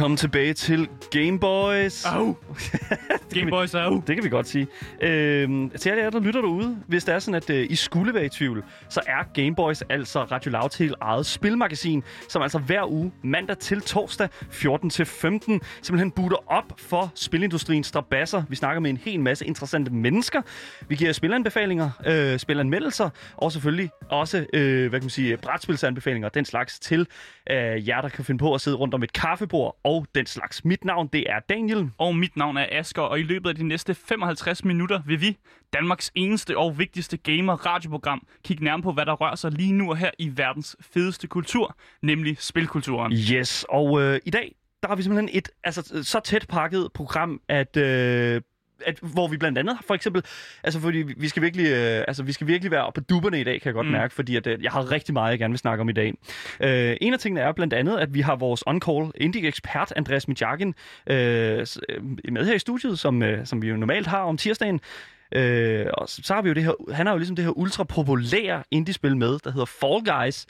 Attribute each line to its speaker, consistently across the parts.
Speaker 1: Velkommen tilbage til Game Boys.
Speaker 2: Au! Game Boys, au!
Speaker 1: Det kan vi godt sige. Øhm, til alle jer, der lytter derude, hvis det er sådan, at øh, I skulle være i tvivl, så er Game Boys altså Radio Loud til eget spilmagasin, som altså hver uge, mandag til torsdag, 14 til 15, simpelthen booter op for spilindustriens strabasser. Vi snakker med en hel masse interessante mennesker. Vi giver spilanbefalinger, øh, spilanmeldelser, og selvfølgelig også, øh, hvad kan man sige, brætspilsanbefalinger og den slags til øh, jer, der kan finde på at sidde rundt om et kaffebord og den slags. Mit navn, det er Daniel.
Speaker 2: Og mit navn er Asker, og i løbet af de næste 55 minutter vil vi, Danmarks eneste og vigtigste gamer-radioprogram, kigge nærmere på, hvad der rører sig lige nu og her i verdens fedeste kultur, nemlig spilkulturen.
Speaker 1: Yes, og øh, i dag, der har vi simpelthen et altså, så tæt pakket program, at øh, at, hvor vi blandt andet for eksempel, altså fordi vi skal virkelig, øh, altså vi skal virkelig være på duberne i dag, kan jeg godt mm. mærke, fordi at, øh, jeg har rigtig meget, jeg gerne vil snakke om i dag. Øh, en af tingene er blandt andet, at vi har vores on-call indie-ekspert, Andreas Midjakin, øh, øh, med her i studiet, som, øh, som vi jo normalt har om tirsdagen. Øh, og så har vi jo det her, han har jo ligesom det her ultra populære indie-spil med, der hedder Fall Guys,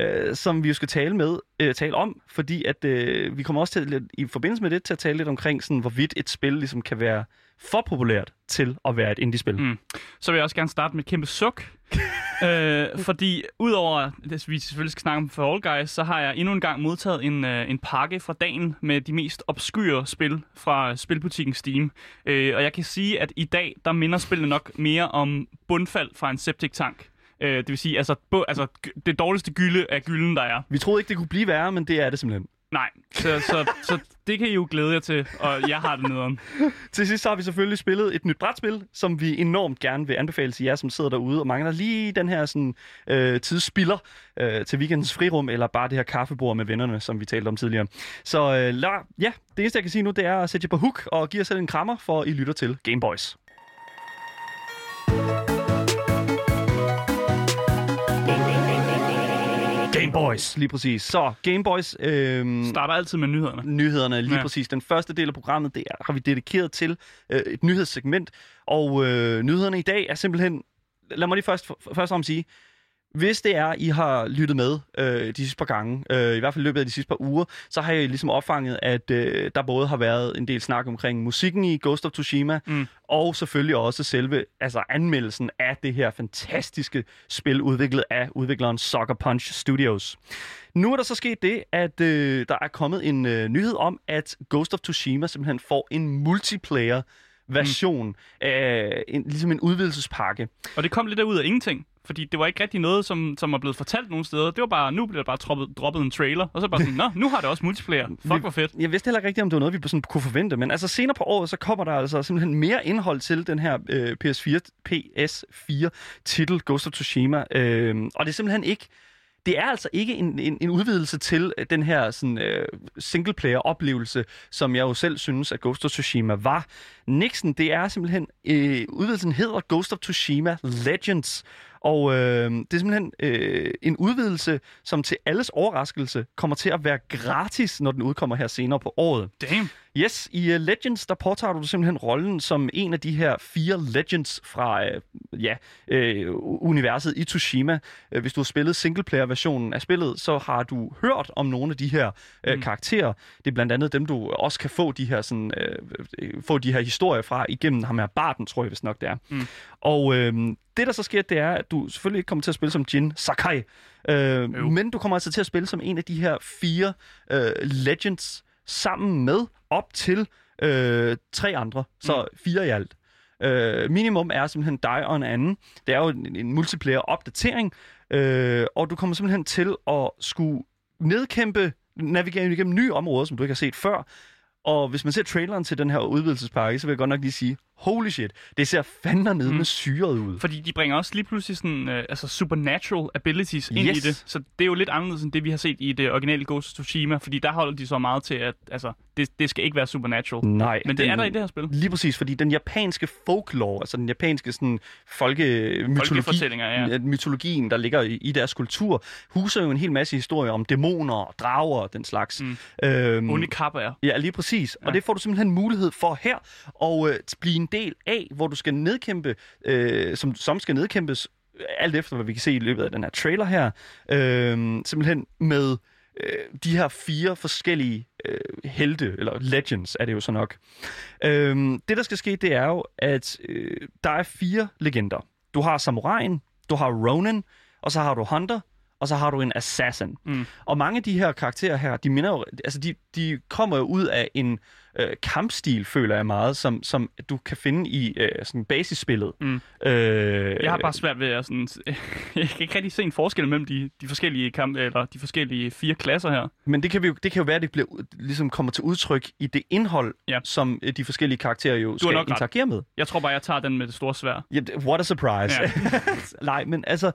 Speaker 1: øh, som vi jo skal tale med, øh, tale om, fordi at øh, vi kommer også til i forbindelse med det til at tale lidt omkring sådan hvorvidt et spil ligesom kan være for populært til at være et indie-spil. Mm.
Speaker 2: Så vil jeg også gerne starte med et kæmpe suk. øh, fordi udover at vi selvfølgelig skal snakke om Fall Guys, så har jeg endnu en gang modtaget en, øh, en pakke fra dagen med de mest obskyre spil fra spilbutikken Steam. Øh, og jeg kan sige, at i dag, der minder spillene nok mere om bundfald fra en septic tank. Øh, det vil sige, altså, bo, altså det dårligste gylde af gylden, der er.
Speaker 1: Vi troede ikke, det kunne blive værre, men det er det simpelthen.
Speaker 2: Nej, så, så, så det kan I jo glæde jer til, og jeg har det nederen.
Speaker 1: til sidst har vi selvfølgelig spillet et nyt brætspil, som vi enormt gerne vil anbefale til jer, som sidder derude og mangler lige den her sådan, øh, tidsspiller øh, til weekendens frirum, eller bare det her kaffebord med vennerne, som vi talte om tidligere. Så øh, la, ja, det eneste jeg kan sige nu, det er at sætte jer på hook og give jer selv en krammer, for I lytter til Gameboys. Game Boys, lige præcis. Så, Game Boys...
Speaker 2: Øh, Starter altid med nyhederne.
Speaker 1: Nyhederne, lige ja. præcis. Den første del af programmet, det er, har vi dedikeret til øh, et nyhedssegment. Og øh, nyhederne i dag er simpelthen... Lad mig lige først, først om sige, hvis det er, I har lyttet med øh, de sidste par gange, øh, i hvert fald i løbet af de sidste par uger, så har jeg ligesom opfanget, at øh, der både har været en del snak omkring musikken i Ghost of Tsushima, mm. og selvfølgelig også selve altså anmeldelsen af det her fantastiske spil, udviklet af udvikleren Sucker Punch Studios. Nu er der så sket det, at øh, der er kommet en øh, nyhed om, at Ghost of Tsushima simpelthen får en multiplayer version, mm. af en, ligesom en udvidelsespakke.
Speaker 2: Og det kom lidt ud af ingenting. Fordi det var ikke rigtig noget, som, som er blevet fortalt nogen steder. Det var bare, nu bliver der bare droppet, droppet en trailer, og så bare sådan, nå, nu har det også multiplayer. Fuck, hvor fedt.
Speaker 1: Jeg vidste heller ikke rigtigt, om det var noget, vi sådan kunne forvente, men altså senere på året, så kommer der altså simpelthen mere indhold til den her øh, PS4, PS4-titel, Ghost of Tsushima. Øh, og det er simpelthen ikke det er altså ikke en, en, en udvidelse til øh, den her sådan, øh, singleplayer-oplevelse, som jeg jo selv synes, at Ghost of Tsushima var. Nixon, det er simpelthen, øh, udvidelsen hedder Ghost of Tsushima Legends, og øh, det er simpelthen øh, en udvidelse, som til alles overraskelse kommer til at være gratis, når den udkommer her senere på året.
Speaker 2: Damn.
Speaker 1: Yes, i uh, Legends, der påtager du simpelthen rollen som en af de her fire Legends fra uh, ja, uh, universet i Tsushima. Uh, hvis du har spillet singleplayer-versionen af spillet, så har du hørt om nogle af de her uh, mm. karakterer. Det er blandt andet dem, du også kan få de her, sådan, uh, få de her historier fra igennem ham her Barton, tror jeg vist nok det er. Mm. Og uh, det, der så sker, det er, at du selvfølgelig ikke kommer til at spille som Jin Sakai, uh, men du kommer altså til at spille som en af de her fire uh, Legends, sammen med op til øh, tre andre, så mm. fire i alt. Øh, minimum er simpelthen dig og en anden. Det er jo en, en multiplayer-opdatering, øh, og du kommer simpelthen til at skulle nedkæmpe, navigere igennem nye områder, som du ikke har set før. Og hvis man ser traileren til den her udvidelsespakke, så vil jeg godt nok lige sige, holy shit, det ser fandme ned mm. med syret ud.
Speaker 2: Fordi de bringer også lige pludselig sådan, øh, altså supernatural abilities ind yes. i det. Så det er jo lidt anderledes end det, vi har set i det originale Ghost of Tsushima, fordi der holder de så meget til, at altså, det, det skal ikke være supernatural.
Speaker 1: Nej.
Speaker 2: Men det den, er der i det her spil.
Speaker 1: Lige præcis, fordi den japanske folklore, altså den japanske sådan, folke, mytologi,
Speaker 2: ja.
Speaker 1: mytologien, der ligger i, i deres kultur, huser jo en hel masse historier om dæmoner, og drager og den slags. Mm.
Speaker 2: Øhm, Onde kapper.
Speaker 1: Ja, lige præcis. Ja. Og det får du simpelthen mulighed for her, og øh, blive en del af, hvor du skal nedkæmpe, øh, som, som skal nedkæmpes øh, alt efter, hvad vi kan se i løbet af den her trailer her, øh, simpelthen med øh, de her fire forskellige øh, helte, eller legends er det jo så nok. Øh, det, der skal ske, det er jo, at øh, der er fire legender. Du har samuraien, du har Ronin, og så har du Hunter, og så har du en assassin.
Speaker 2: Mm.
Speaker 1: Og mange af de her karakterer her, de minder jo, altså de, de kommer jo ud af en øh, kampstil, føler jeg meget, som, som du kan finde i øh, sådan basisspillet.
Speaker 2: Mm.
Speaker 1: Øh,
Speaker 2: Jeg har bare svært ved at sådan... Jeg kan ikke rigtig se en forskel mellem de, de forskellige kamp, eller de forskellige fire klasser her.
Speaker 1: Men det kan, vi jo, det kan jo være, at det bliver, ligesom kommer til udtryk i det indhold,
Speaker 2: Ja.
Speaker 1: som øh, de forskellige karakterer jo skal
Speaker 2: nok ret.
Speaker 1: interagere med.
Speaker 2: Jeg tror bare, jeg tager den med det store svær.
Speaker 1: Det- what a surprise. Ja. Nej, men altså,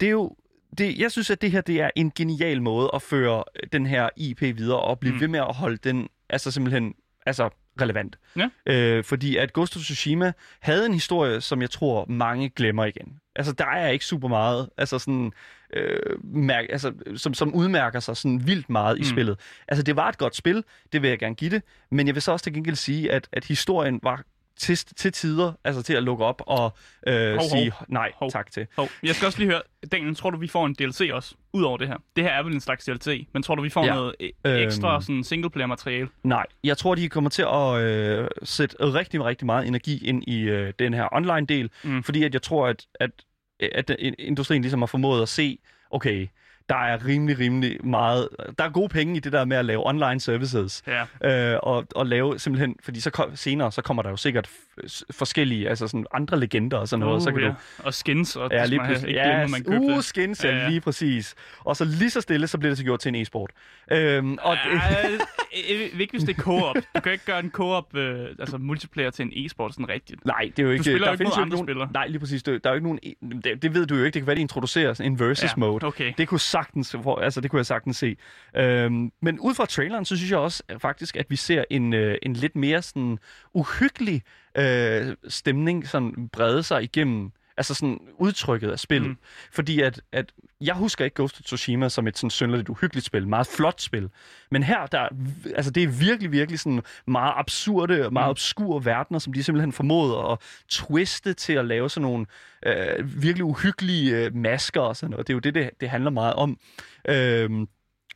Speaker 1: det er jo... Det, jeg synes, at det her det er en genial måde at føre den her IP videre og blive
Speaker 2: Mm.
Speaker 1: ved med at holde den altså simpelthen altså relevant.
Speaker 2: Ja.
Speaker 1: Øh, fordi at Ghost of Tsushima havde en historie, som jeg tror mange glemmer igen. Altså, der er ikke super meget, altså sådan, øh, mærk, altså, som, som udmærker sig sådan vildt meget i
Speaker 2: Mm.
Speaker 1: spillet. Altså, det var et godt spil, det vil jeg gerne give det, men jeg vil så også til gengæld sige, at, at historien var til, til tider, altså til at lukke op og øh,
Speaker 2: hov.
Speaker 1: sige nej
Speaker 2: Hov.
Speaker 1: tak til.
Speaker 2: Hov, jeg skal også lige høre, Daniel, tror du, vi får en DLC også, ud over det her? Det her er vel en slags DLC, men tror du, vi får
Speaker 1: Ja.
Speaker 2: noget e-
Speaker 1: Øhm.
Speaker 2: ekstra sådan singleplayer-materiale?
Speaker 1: Nej, jeg tror, de kommer til at øh, sætte rigtig, rigtig meget energi ind i øh, den her online-del,
Speaker 2: Mm.
Speaker 1: fordi at jeg tror, at, at, at in- industrien ligesom har formået at se, okay, der er rimelig, rimelig meget... Der er gode penge i det der med at lave online services.
Speaker 2: Ja.
Speaker 1: Øh, og, og lave simpelthen... Fordi så kom, senere, så kommer der jo sikkert forskellige, altså sådan andre legender og sådan noget. så kan
Speaker 2: Uh, ja.
Speaker 1: du,
Speaker 2: Og skins, og
Speaker 1: Ja, lige præcis.
Speaker 2: ikke
Speaker 1: Ja,
Speaker 2: man købte.
Speaker 1: uh, skins, ja,
Speaker 2: Ja, ja.
Speaker 1: lige præcis. Og så lige så stille, så bliver det så gjort til en e-sport. Øhm, og det,
Speaker 2: Ej, øh, ikke hvis det er co-op. Du kan ikke gøre en co-op, øh, altså multiplayer til en e-sport sådan rigtigt.
Speaker 1: Nej, det er jo ikke...
Speaker 2: spiller
Speaker 1: der
Speaker 2: ikke mod andre
Speaker 1: nogen,
Speaker 2: spillere.
Speaker 1: Nej, lige præcis. Der er jo ikke nogen... Det, det ved du jo ikke. Det kan være, de introducerer en versus
Speaker 2: Ja,
Speaker 1: mode.
Speaker 2: okay.
Speaker 1: Det kunne sagtens, altså det kunne jeg sagtens se. Øhm, men ud fra traileren, så synes jeg også faktisk, at vi ser en, øh, en lidt mere sådan uhyggelig øh, stemning sådan brede sig igennem altså sådan udtrykket af spillet.
Speaker 2: Mm.
Speaker 1: Fordi at, at jeg husker ikke Ghost of Tsushima som et sådan synderligt uhyggeligt spil, meget flot spil. Men her, der, er altså det er virkelig, virkelig sådan meget absurde, meget
Speaker 2: Mm.
Speaker 1: obskure verdener, som de simpelthen formåede at twiste til at lave sådan nogle øh, virkelig uhyggelige øh, masker og sådan noget. Det er jo det, det, det handler meget om. Øhm,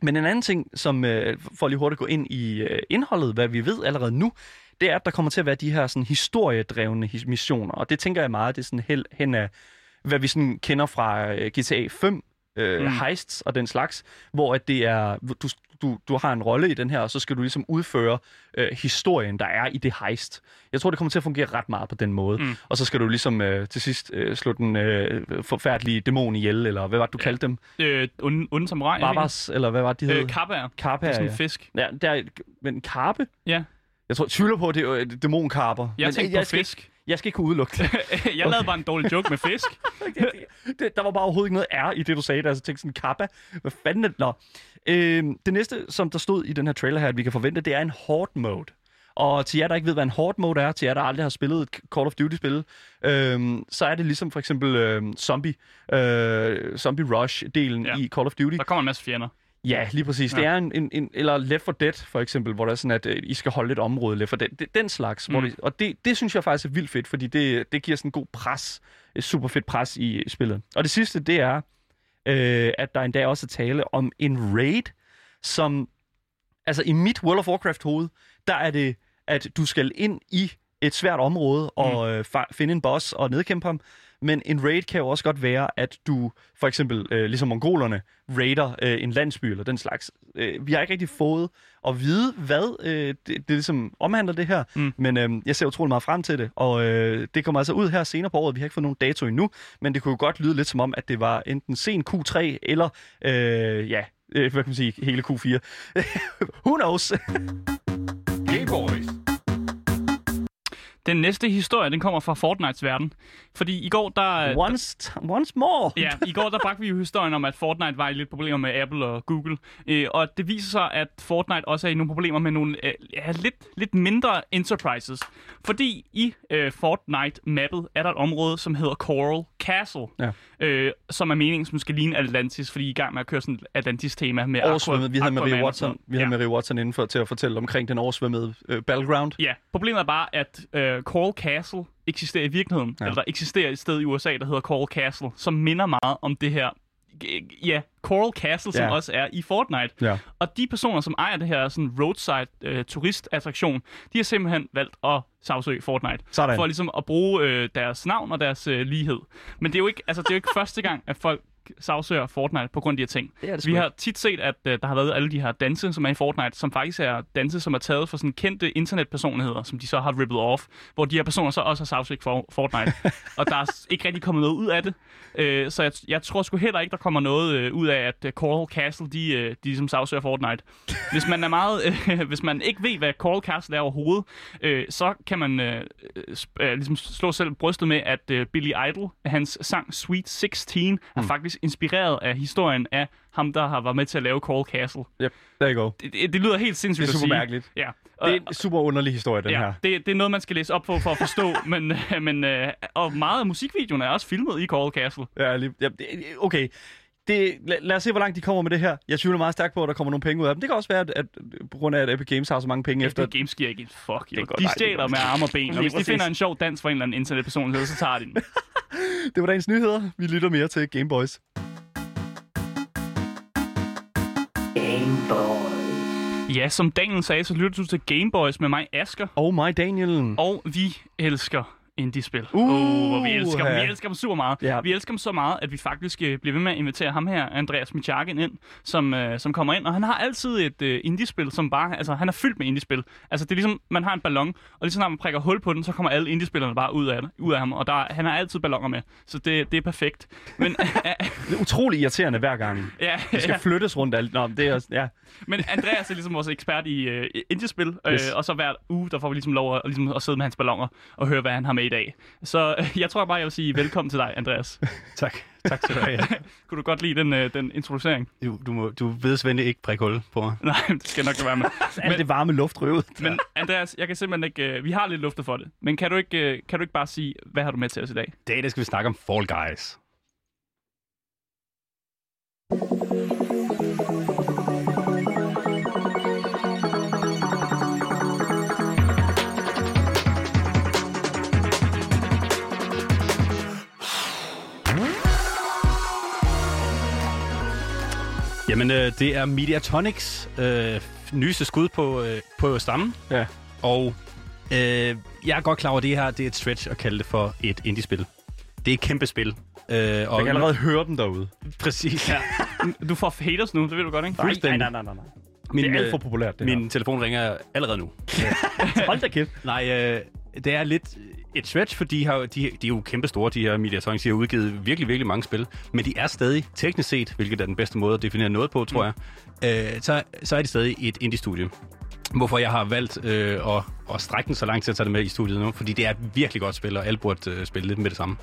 Speaker 1: men en anden ting, som øh, for lige hurtigt at gå ind i øh, indholdet, hvad vi ved allerede nu, det er, at der kommer til at være de her sådan, historiedrevne his- missioner. Og det tænker jeg meget, det er sådan hen, hen af, hvad vi sådan kender fra øh, GTA 5, øh,
Speaker 2: Mm.
Speaker 1: heists og den slags, hvor at det er, du, du, du har en rolle i den her, og så skal du ligesom udføre øh, historien, der er i det heist. Jeg tror, det kommer til at fungere ret meget på den måde.
Speaker 2: Mm.
Speaker 1: Og så skal du ligesom øh, til sidst øh, slå den øh, forfærdelige dæmon ihjel, eller hvad var det, du
Speaker 2: Ja.
Speaker 1: kaldte dem?
Speaker 2: Øh, onde, onde samurai.
Speaker 1: Barbars, eller hvad var det, de hed?
Speaker 2: Øh, kappaer.
Speaker 1: Karpe,
Speaker 2: Det er sådan
Speaker 1: ja.
Speaker 2: en fisk.
Speaker 1: Ja, der er, men karpe?
Speaker 2: Ja,
Speaker 1: Jeg tror, tvivler på, at det er øh, dæmonkarper.
Speaker 2: jeg tænkte
Speaker 1: jeg
Speaker 2: på
Speaker 1: skal,
Speaker 2: fisk.
Speaker 1: Jeg skal ikke kunne udelukke det.
Speaker 2: jeg lavede bare en dårlig joke med fisk.
Speaker 1: det. Der var bare overhovedet ikke noget R i det, du sagde der. Så jeg tænkte sådan, kappa. Hvad fanden er det? Nå. Øhm, det næste, som der stod i den her trailer her, at vi kan forvente, det er en horde mode. Og til jer, der ikke ved, hvad en horde mode er, til jer, der aldrig har spillet et Call of Duty-spil, øhm, så er det ligesom for eksempel øhm, zombie, øh, zombie Rush-delen
Speaker 2: ja.
Speaker 1: i Call of Duty.
Speaker 2: Der kommer en masse fjender.
Speaker 1: Ja, lige præcis.
Speaker 2: Ja.
Speaker 1: Det er en, en, en, eller Left 4 Dead for eksempel, hvor der er sådan, at øh, I skal holde et område Left 4 Dead. Det, den slags. Mm. Hvor
Speaker 2: Mm.
Speaker 1: det, og det, det synes jeg faktisk er vildt fedt, fordi det, det giver sådan en god pres, et super fedt pres i spillet. Og det sidste, det er, øh, at der endda også er tale om en raid, som, altså i mit World of Warcraft hoved, der er det, at du skal ind i et svært område og øh, fa- finde en boss og nedkæmpe ham. Men en raid kan jo også godt være, at du for eksempel, øh, ligesom mongolerne, raider øh, en landsby eller den slags. Øh, vi har ikke rigtig fået at vide, hvad øh, det, det ligesom omhandler det her,
Speaker 2: Mm.
Speaker 1: men øh, jeg ser utrolig meget frem til det, og øh, det kommer altså ud her senere på året. Vi har ikke fået nogen dato endnu, men det kunne jo godt lyde lidt som om, at det var enten sen Q3 eller, øh, ja, øh, hvad kan man sige, hele Q4. Who knows?
Speaker 3: Gay Boys.
Speaker 2: Den næste historie, den kommer fra Fortnites verden. Fordi i går, der...
Speaker 1: once, t- once more.
Speaker 2: Ja, i går der bragte vi jo historien om, at Fortnite var i lidt problemer med Apple og Google. Øh, og det viser sig, at Fortnite også er i nogle problemer med nogle øh, ja, lidt, lidt mindre enterprises. Fordi i øh, Fortnite-mappet er der et område, som hedder Coral Castle.
Speaker 1: Ja.
Speaker 2: Øh, som er meningen, som skal ligne Atlantis, fordi I er i gang med at køre sådan et Atlantis-tema med
Speaker 1: Oversvømmet. Vi havde Marie Watson, vi havde
Speaker 2: noget.
Speaker 1: Marie Watson inden for til at fortælle omkring den oversvømmede øh, battleground.
Speaker 2: Ja, problemet er bare, at øh, Coral Castle eksisterer i virkeligheden. Ja. Eller der eksisterer et sted i USA, der hedder Coral Castle, som minder meget om det her ja, Coral Castle, som
Speaker 1: Ja.
Speaker 2: også er i Fortnite.
Speaker 1: Ja.
Speaker 2: Og de personer, som ejer det her sådan roadside øh, turistattraktion, de har simpelthen valgt at sagsøge Fortnite.
Speaker 1: Sådan.
Speaker 2: For ligesom at bruge øh, deres navn og deres øh, lighed. Men det er jo ikke, altså, det er jo ikke første gang, at folk sagsøger Fortnite på grund af de her ting.
Speaker 1: Det er det
Speaker 2: Vi har tit set, at øh, der har været alle de her danse, som er i Fortnite, som faktisk er danse, som er taget fra sådan kendte internetpersonligheder, som de så har rippet off, hvor de her personer så også har sagsøgt for Fortnite. og der er ikke rigtig kommet noget ud af det. Øh, så jeg, jeg tror sgu heller ikke, der kommer noget øh, ud af, at øh, Coral Castle, de, øh, de ligesom sagsøger Fortnite. Hvis man er meget, øh, hvis man ikke ved, hvad Coral Castle er overhovedet, øh, så kan man øh, sp- øh, ligesom slå selv brystet med, at øh, Billy Idol, hans sang Sweet 16, er faktisk inspireret af historien af ham, der har været med til at lave Coral Castle.
Speaker 1: Yep, there you go.
Speaker 2: Det, det, det lyder helt
Speaker 1: Det
Speaker 2: sindssygt
Speaker 1: er
Speaker 2: at
Speaker 1: super mærkeligt.
Speaker 2: Ja.
Speaker 1: Det er en super underlig historie, den
Speaker 2: ja,
Speaker 1: her.
Speaker 2: det, det er noget, man skal læse op på for at forstå, men, øh, men øh, og meget af musikvideoen er også filmet i Coral Castle.
Speaker 1: Ja, lige, ja, det- okay. Det, lad, lad os se, hvor langt de kommer med det her. Jeg tvivler meget stærkt på, at der kommer nogle penge ud af dem. Det kan også være, at, at på grund af, at Epic Games har så mange penge efter...
Speaker 2: Efter Games giver ikke en fuck, jo.
Speaker 1: Det er godt,
Speaker 2: De
Speaker 1: er
Speaker 2: stjæler med arme og ben, og hvis de finder en sjov dans for en eller anden internetpersonlighed, så tager de den.
Speaker 1: Det var dagens nyheder. Vi lytter mere til Game Boys.
Speaker 2: Ja, som Daniel sagde, så lytter du til Gameboys med mig, Asker,
Speaker 1: Oh my Daniel.
Speaker 2: og vi elsker indie-spil.
Speaker 1: Uh,
Speaker 2: oh, hvor vi elsker dem. Vi elsker dem super meget.
Speaker 1: Ja.
Speaker 2: Vi elsker dem så meget, at vi faktisk øh, bliver ved med at invitere ham her, Andreas Michakin, ind, som, øh, som kommer ind. Og han har altid et øh, indie-spil, som bare... Altså, han er fyldt med indie-spil. Altså, det er ligesom, man har en ballon, og lige så når man prikker hul på den, så kommer alle indie-spillerne bare ud af, det, ud af ham. Og der, han har altid balloner med, så det, det er perfekt. Men,
Speaker 1: Det er utrolig irriterende hver gang.
Speaker 2: ja,
Speaker 1: Det skal
Speaker 2: ja.
Speaker 1: flyttes rundt alt. Nå, det er også, ja.
Speaker 2: Men Andreas er ligesom vores ekspert i øh, indie-spil, øh,
Speaker 1: Yes.
Speaker 2: og så hver uge, der får vi ligesom lov at, ligesom, at sidde med hans balloner og høre, hvad han har med i dag. Så øh, jeg tror bare, jeg vil sige velkommen til dig, Andreas.
Speaker 4: Tak. Tak skal du have.
Speaker 2: Kunne du godt lide den, øh, den introducering?
Speaker 4: Du, du, må, du ved Svende ikke prikke hul på mig.
Speaker 2: Nej, det skal jeg nok være med.
Speaker 1: Alt det varme luft ud.
Speaker 2: Men Andreas, jeg kan simpelthen ikke... Øh, vi har lidt luftet for det. Men kan du, ikke, øh, kan du ikke bare sige, hvad har du med til os i dag?
Speaker 4: I dag der skal vi snakke om Fall Guys. Jamen, øh, det er Mediatonics øh, nyeste skud på, øh, på stammen.
Speaker 1: Ja.
Speaker 4: Og øh, jeg er godt klar over, at det her det er et stretch at kalde det for et indie-spil. Det er et kæmpe spil. Øh, og
Speaker 1: Jeg kan allerede høre dem derude.
Speaker 4: Præcis. Ja.
Speaker 2: Du får haters nu, det ved du godt, ikke?
Speaker 1: Nej, nej, nej, nej. nej.
Speaker 4: Min,
Speaker 1: Det er alt for
Speaker 4: øh,
Speaker 1: populært, det
Speaker 4: Min telefon ringer allerede nu.
Speaker 1: her. Hold da kæft.
Speaker 4: Nej, øh, det er lidt et stretch, for de, har, de, de er jo kæmpe store, de her Mediatonics. De har udgivet virkelig, virkelig mange spil. Men de er stadig teknisk set, hvilket er den bedste måde at definere noget på, tror
Speaker 2: Mm.
Speaker 4: jeg. Øh, så, så er de stadig et indie-studie. Hvorfor jeg har valgt øh, at, at strække den så langt til at tage det med i studiet nu. Fordi det er et virkelig godt spil, og alle burde øh, spille lidt med det samme.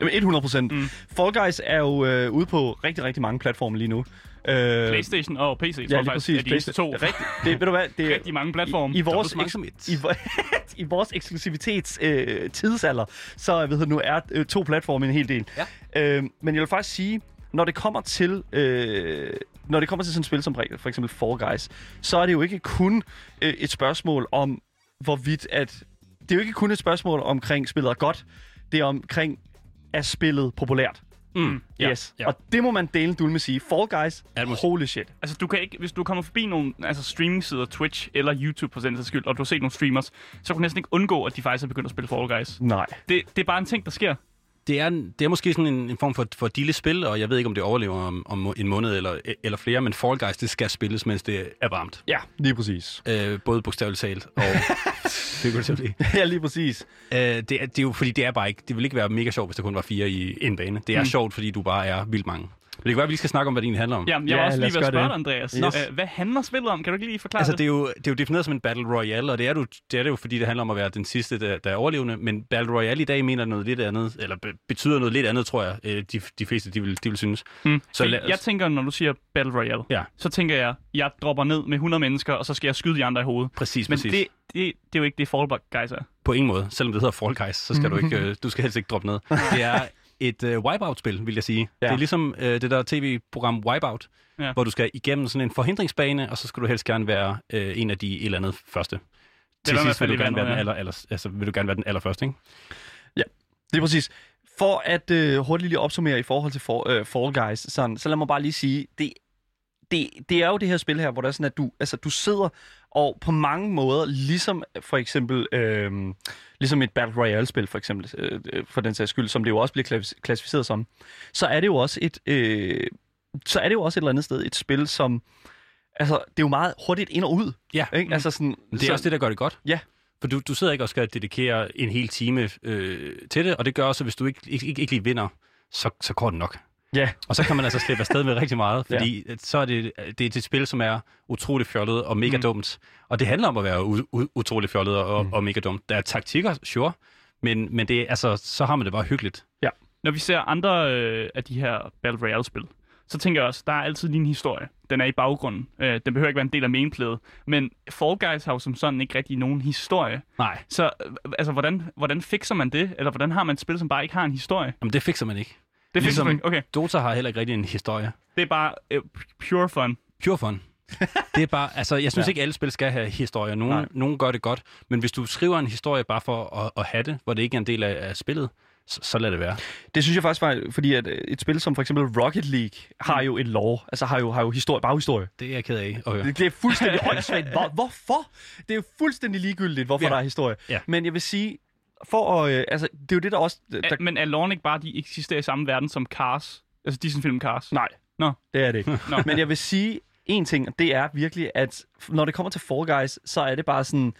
Speaker 1: Jamen 100 procent. Mm. Fall Guys er jo øh, ude på rigtig, rigtig mange platforme lige nu. Øh,
Speaker 2: Playstation og PC, tror
Speaker 1: Ja,
Speaker 2: jeg
Speaker 1: lige
Speaker 2: faktisk,
Speaker 1: præcis.
Speaker 2: er de eneste to.
Speaker 1: Rigtig, det, ved du hvad, det er
Speaker 2: Rigtig mange platforme.
Speaker 1: I, i vores, eks, i, i vores eksklusivitets øh, tidsalder, så ved du, nu er øh, to platforme en hel del.
Speaker 4: Ja.
Speaker 1: Øh, men jeg vil faktisk sige, når det kommer til øh, når det kommer til sådan et spil som for eksempel Fall Guys, så er det jo ikke kun øh, et spørgsmål om hvorvidt at det er jo ikke kun et spørgsmål omkring spillet er godt, det er omkring er spillet populært.
Speaker 4: Mm.
Speaker 1: Yes.
Speaker 4: ja.
Speaker 1: Og det må man dele dul med sige. Fall Guys,
Speaker 4: Ja,
Speaker 1: holy shit.
Speaker 2: Altså, du kan ikke, hvis du kommer forbi nogle altså streaming-sider, Twitch eller YouTube på den skyld, og du har set nogle streamers, så kan du næsten ikke undgå, at de faktisk er begyndt at spille Fall Guys.
Speaker 1: Nej.
Speaker 2: Det, det er bare en ting, der sker.
Speaker 4: Det er, det er måske sådan en, en form for, for dille-spil, og jeg ved ikke, om det overlever om, om en måned eller, eller flere, men Fall Guys, det skal spilles, mens det er varmt.
Speaker 1: Ja, lige præcis.
Speaker 4: Øh, både bogstaveligt talt og figurativt.
Speaker 1: ja, lige præcis.
Speaker 4: Øh, det, er, det er jo, fordi det er bare ikke, det vil ikke være mega sjovt, hvis der kun var fire i en bane. Det er mm. sjovt, fordi du bare er vildt mange. Det kan være, at vi lige skal snakke om, hvad det egentlig handler om.
Speaker 2: Ja, jeg
Speaker 1: Ja,
Speaker 2: var også lige ved at spørge dig, Andreas.
Speaker 1: Yes.
Speaker 2: Øh, hvad handler spillet om? Kan du ikke lige forklare
Speaker 4: Altså,
Speaker 2: det?
Speaker 4: det er, jo, det er jo defineret som en Battle Royale, og det er, du, det er det jo, fordi det handler om at være den sidste, der, der er overlevende. Men Battle Royale i dag mener noget lidt andet, eller be, betyder noget lidt andet, tror jeg, øh, de, de fleste de vil, de vil synes.
Speaker 2: Mm.
Speaker 4: Så
Speaker 2: Så
Speaker 4: lad os-
Speaker 2: jeg tænker, når du siger Battle Royale,
Speaker 4: Ja.
Speaker 2: så tænker jeg, jeg dropper ned med 100 mennesker, og så skal jeg skyde de andre i hovedet.
Speaker 4: Præcis,
Speaker 2: Men
Speaker 4: præcis.
Speaker 2: det, det, det er jo ikke det, Fall Guys er.
Speaker 4: På ingen måde. Selvom det hedder Fall Guys, så skal du ikke, øh, du skal helst ikke droppe ned. Det er et øh, wipeout-spil, vil jeg sige.
Speaker 1: Ja.
Speaker 4: Ja. Det er ligesom øh, det der tv-program Wipeout,
Speaker 2: Ja.
Speaker 4: ja. hvor du skal igennem sådan en forhindringsbane, og så skal du helst gerne være øh, en af de et eller andet første. Til sidst vil du, gerne være den
Speaker 2: ja.
Speaker 4: aller, aller, altså, vil du gerne være den allerførste, ikke?
Speaker 1: Det er præcis. For at øh, hurtigt lige opsummere i forhold til for, øh, Fall Guys, sådan, så lad mig bare lige sige, det, det, det er jo det her spil her, hvor det er sådan, at du, altså, du sidder og på mange måder, ligesom for eksempel øh, ligesom et Battle Royale-spil, for eksempel, øh, øh, for den sags skyld, som det jo også bliver klass- klassificeret som, så er det jo også et, øh, så er det jo også et eller andet sted et spil, som, altså, det er jo meget hurtigt ind og ud.
Speaker 4: Ja.
Speaker 1: Ikke? Altså sådan,
Speaker 4: Men det er
Speaker 1: så,
Speaker 4: også det, der gør det godt.
Speaker 1: Ja.
Speaker 4: For du, du sidder ikke og skal dedikere en hel time øh, til det, og det gør også, at hvis du ikke, ikke, ikke, ikke lige vinder, så, så går det nok.
Speaker 1: Ja,
Speaker 4: Og så kan man altså slippe afsted med rigtig meget, fordi ja. så er det, det er et spil, som er utrolig fjollet og mega mm. dumt. Og det handler om at være u- utrolig fjollet og, mm. og mega dumt. Der er taktikker, sure, men, men det, altså, så har man det bare hyggeligt.
Speaker 2: Når vi ser andre øh, af de her Battle Royale-spil, så tænker jeg også, der er altid lige en historie. Den er i baggrunden. Øh, den behøver ikke være en del af mainplayet. Men Fall Guys har jo som sådan ikke rigtig nogen historie.
Speaker 4: Nej,
Speaker 2: Så øh, altså, hvordan, hvordan fikser man det? Eller hvordan har man et spil, som bare ikke har en historie?
Speaker 4: Jamen, det fikser man ikke.
Speaker 2: Det
Speaker 4: Ligesom-
Speaker 2: ikke. Okay,
Speaker 4: Dota har heller ikke rigtig en historie.
Speaker 2: det er bare øh, pure fun.
Speaker 4: Pure fun. det er bare, altså, jeg synes
Speaker 1: Ja.
Speaker 4: ikke, alle spil skal have historier. Nogle,
Speaker 1: Nej.
Speaker 4: nogle gør det godt, men hvis du skriver en historie bare for at, at have det, hvor det ikke er en del af, af spillet, så, så lad det være.
Speaker 1: Det synes jeg faktisk var, fordi at øh, et spil som for eksempel Rocket League har jo en lore, altså har jo, har jo historie, bare historie.
Speaker 4: Det er jeg ked af. Okay.
Speaker 1: Det, det er fuldstændig åndssvagt. Hvor, hvorfor? Det er jo fuldstændig ligegyldigt, hvorfor. Ja. der er historie.
Speaker 4: Ja.
Speaker 1: Men jeg vil sige, for at, øh, altså, det er jo det, der også... Der,
Speaker 2: Er, men er Lorne ikke bare, de eksisterer i samme verden som Cars? Altså Disney-film Cars?
Speaker 1: nej,
Speaker 2: Nå.
Speaker 1: det er det ikke.
Speaker 2: Nå.
Speaker 1: Men jeg vil sige en ting, og det er virkelig, at når det kommer til Fall Guys, så er det bare sådan...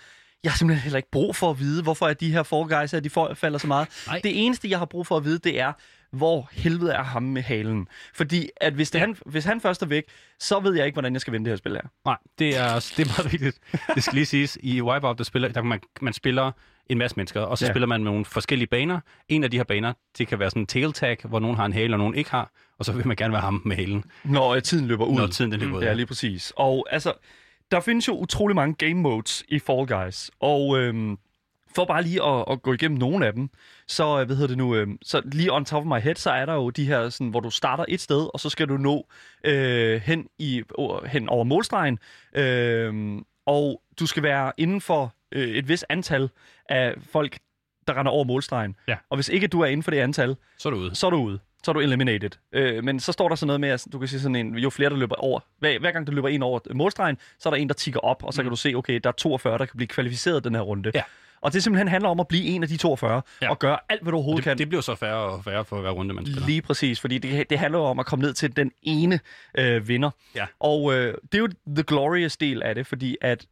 Speaker 1: Jeg har simpelthen heller ikke brug for at vide, hvorfor er de her Fall Guys, her, de falder så meget.
Speaker 4: Nej.
Speaker 1: Det eneste, jeg har brug for at vide, det er, hvor helvede er ham med halen. Fordi at hvis, det, han, hvis han først er væk, så ved jeg ikke, hvordan jeg skal vinde det her spil her.
Speaker 4: Nej, det er, det er meget vigtigt. Det skal lige siges. I Wipeout, der spiller, der man, man spiller en masse mennesker, og så
Speaker 1: Ja.
Speaker 4: ja. spiller man med nogle forskellige baner. En af de her baner, det kan være sådan en tail tag, hvor nogen har en hale, og nogen ikke har, og så vil man gerne være ham med halen,
Speaker 1: Når øh, tiden løber ud.
Speaker 4: når tiden den løber ud.
Speaker 1: Ja, lige præcis. Og altså, der findes jo utrolig mange game modes i Fall Guys, og øhm, for bare lige at, at gå igennem nogle af dem, så, øh, hvad hedder det nu, øhm, så lige on top of my head, så er der jo de her, sådan, hvor du starter et sted, og så skal du nå øh, hen, i, hen over målstregen, øh, og du skal være inden for øh, et vis antal af folk, der render over målstregen.
Speaker 4: Ja.
Speaker 1: Og hvis ikke du er inden for det antal,
Speaker 4: Så er du ude.
Speaker 1: så er du ude. Så er du eliminated. Øh, men så står der sådan noget med, at du kan sige sådan en, jo flere der løber over, hver, hver gang du løber en over målstregen, så er der en, der tigger op, og så mm. kan du se, okay, der er 42, der kan blive kvalificeret den her runde.
Speaker 4: Ja.
Speaker 1: Og det simpelthen handler om at blive en af de 42, ja. Og gøre alt, hvad du overhovedet kan.
Speaker 4: Det, det bliver så færre og færre for hver runde, man spiller.
Speaker 1: Lige præcis, fordi det, det handler jo om at komme ned til den ene øh, vinder.
Speaker 4: Ja.
Speaker 1: Og øh, det er jo the glorious del af det, fordi at,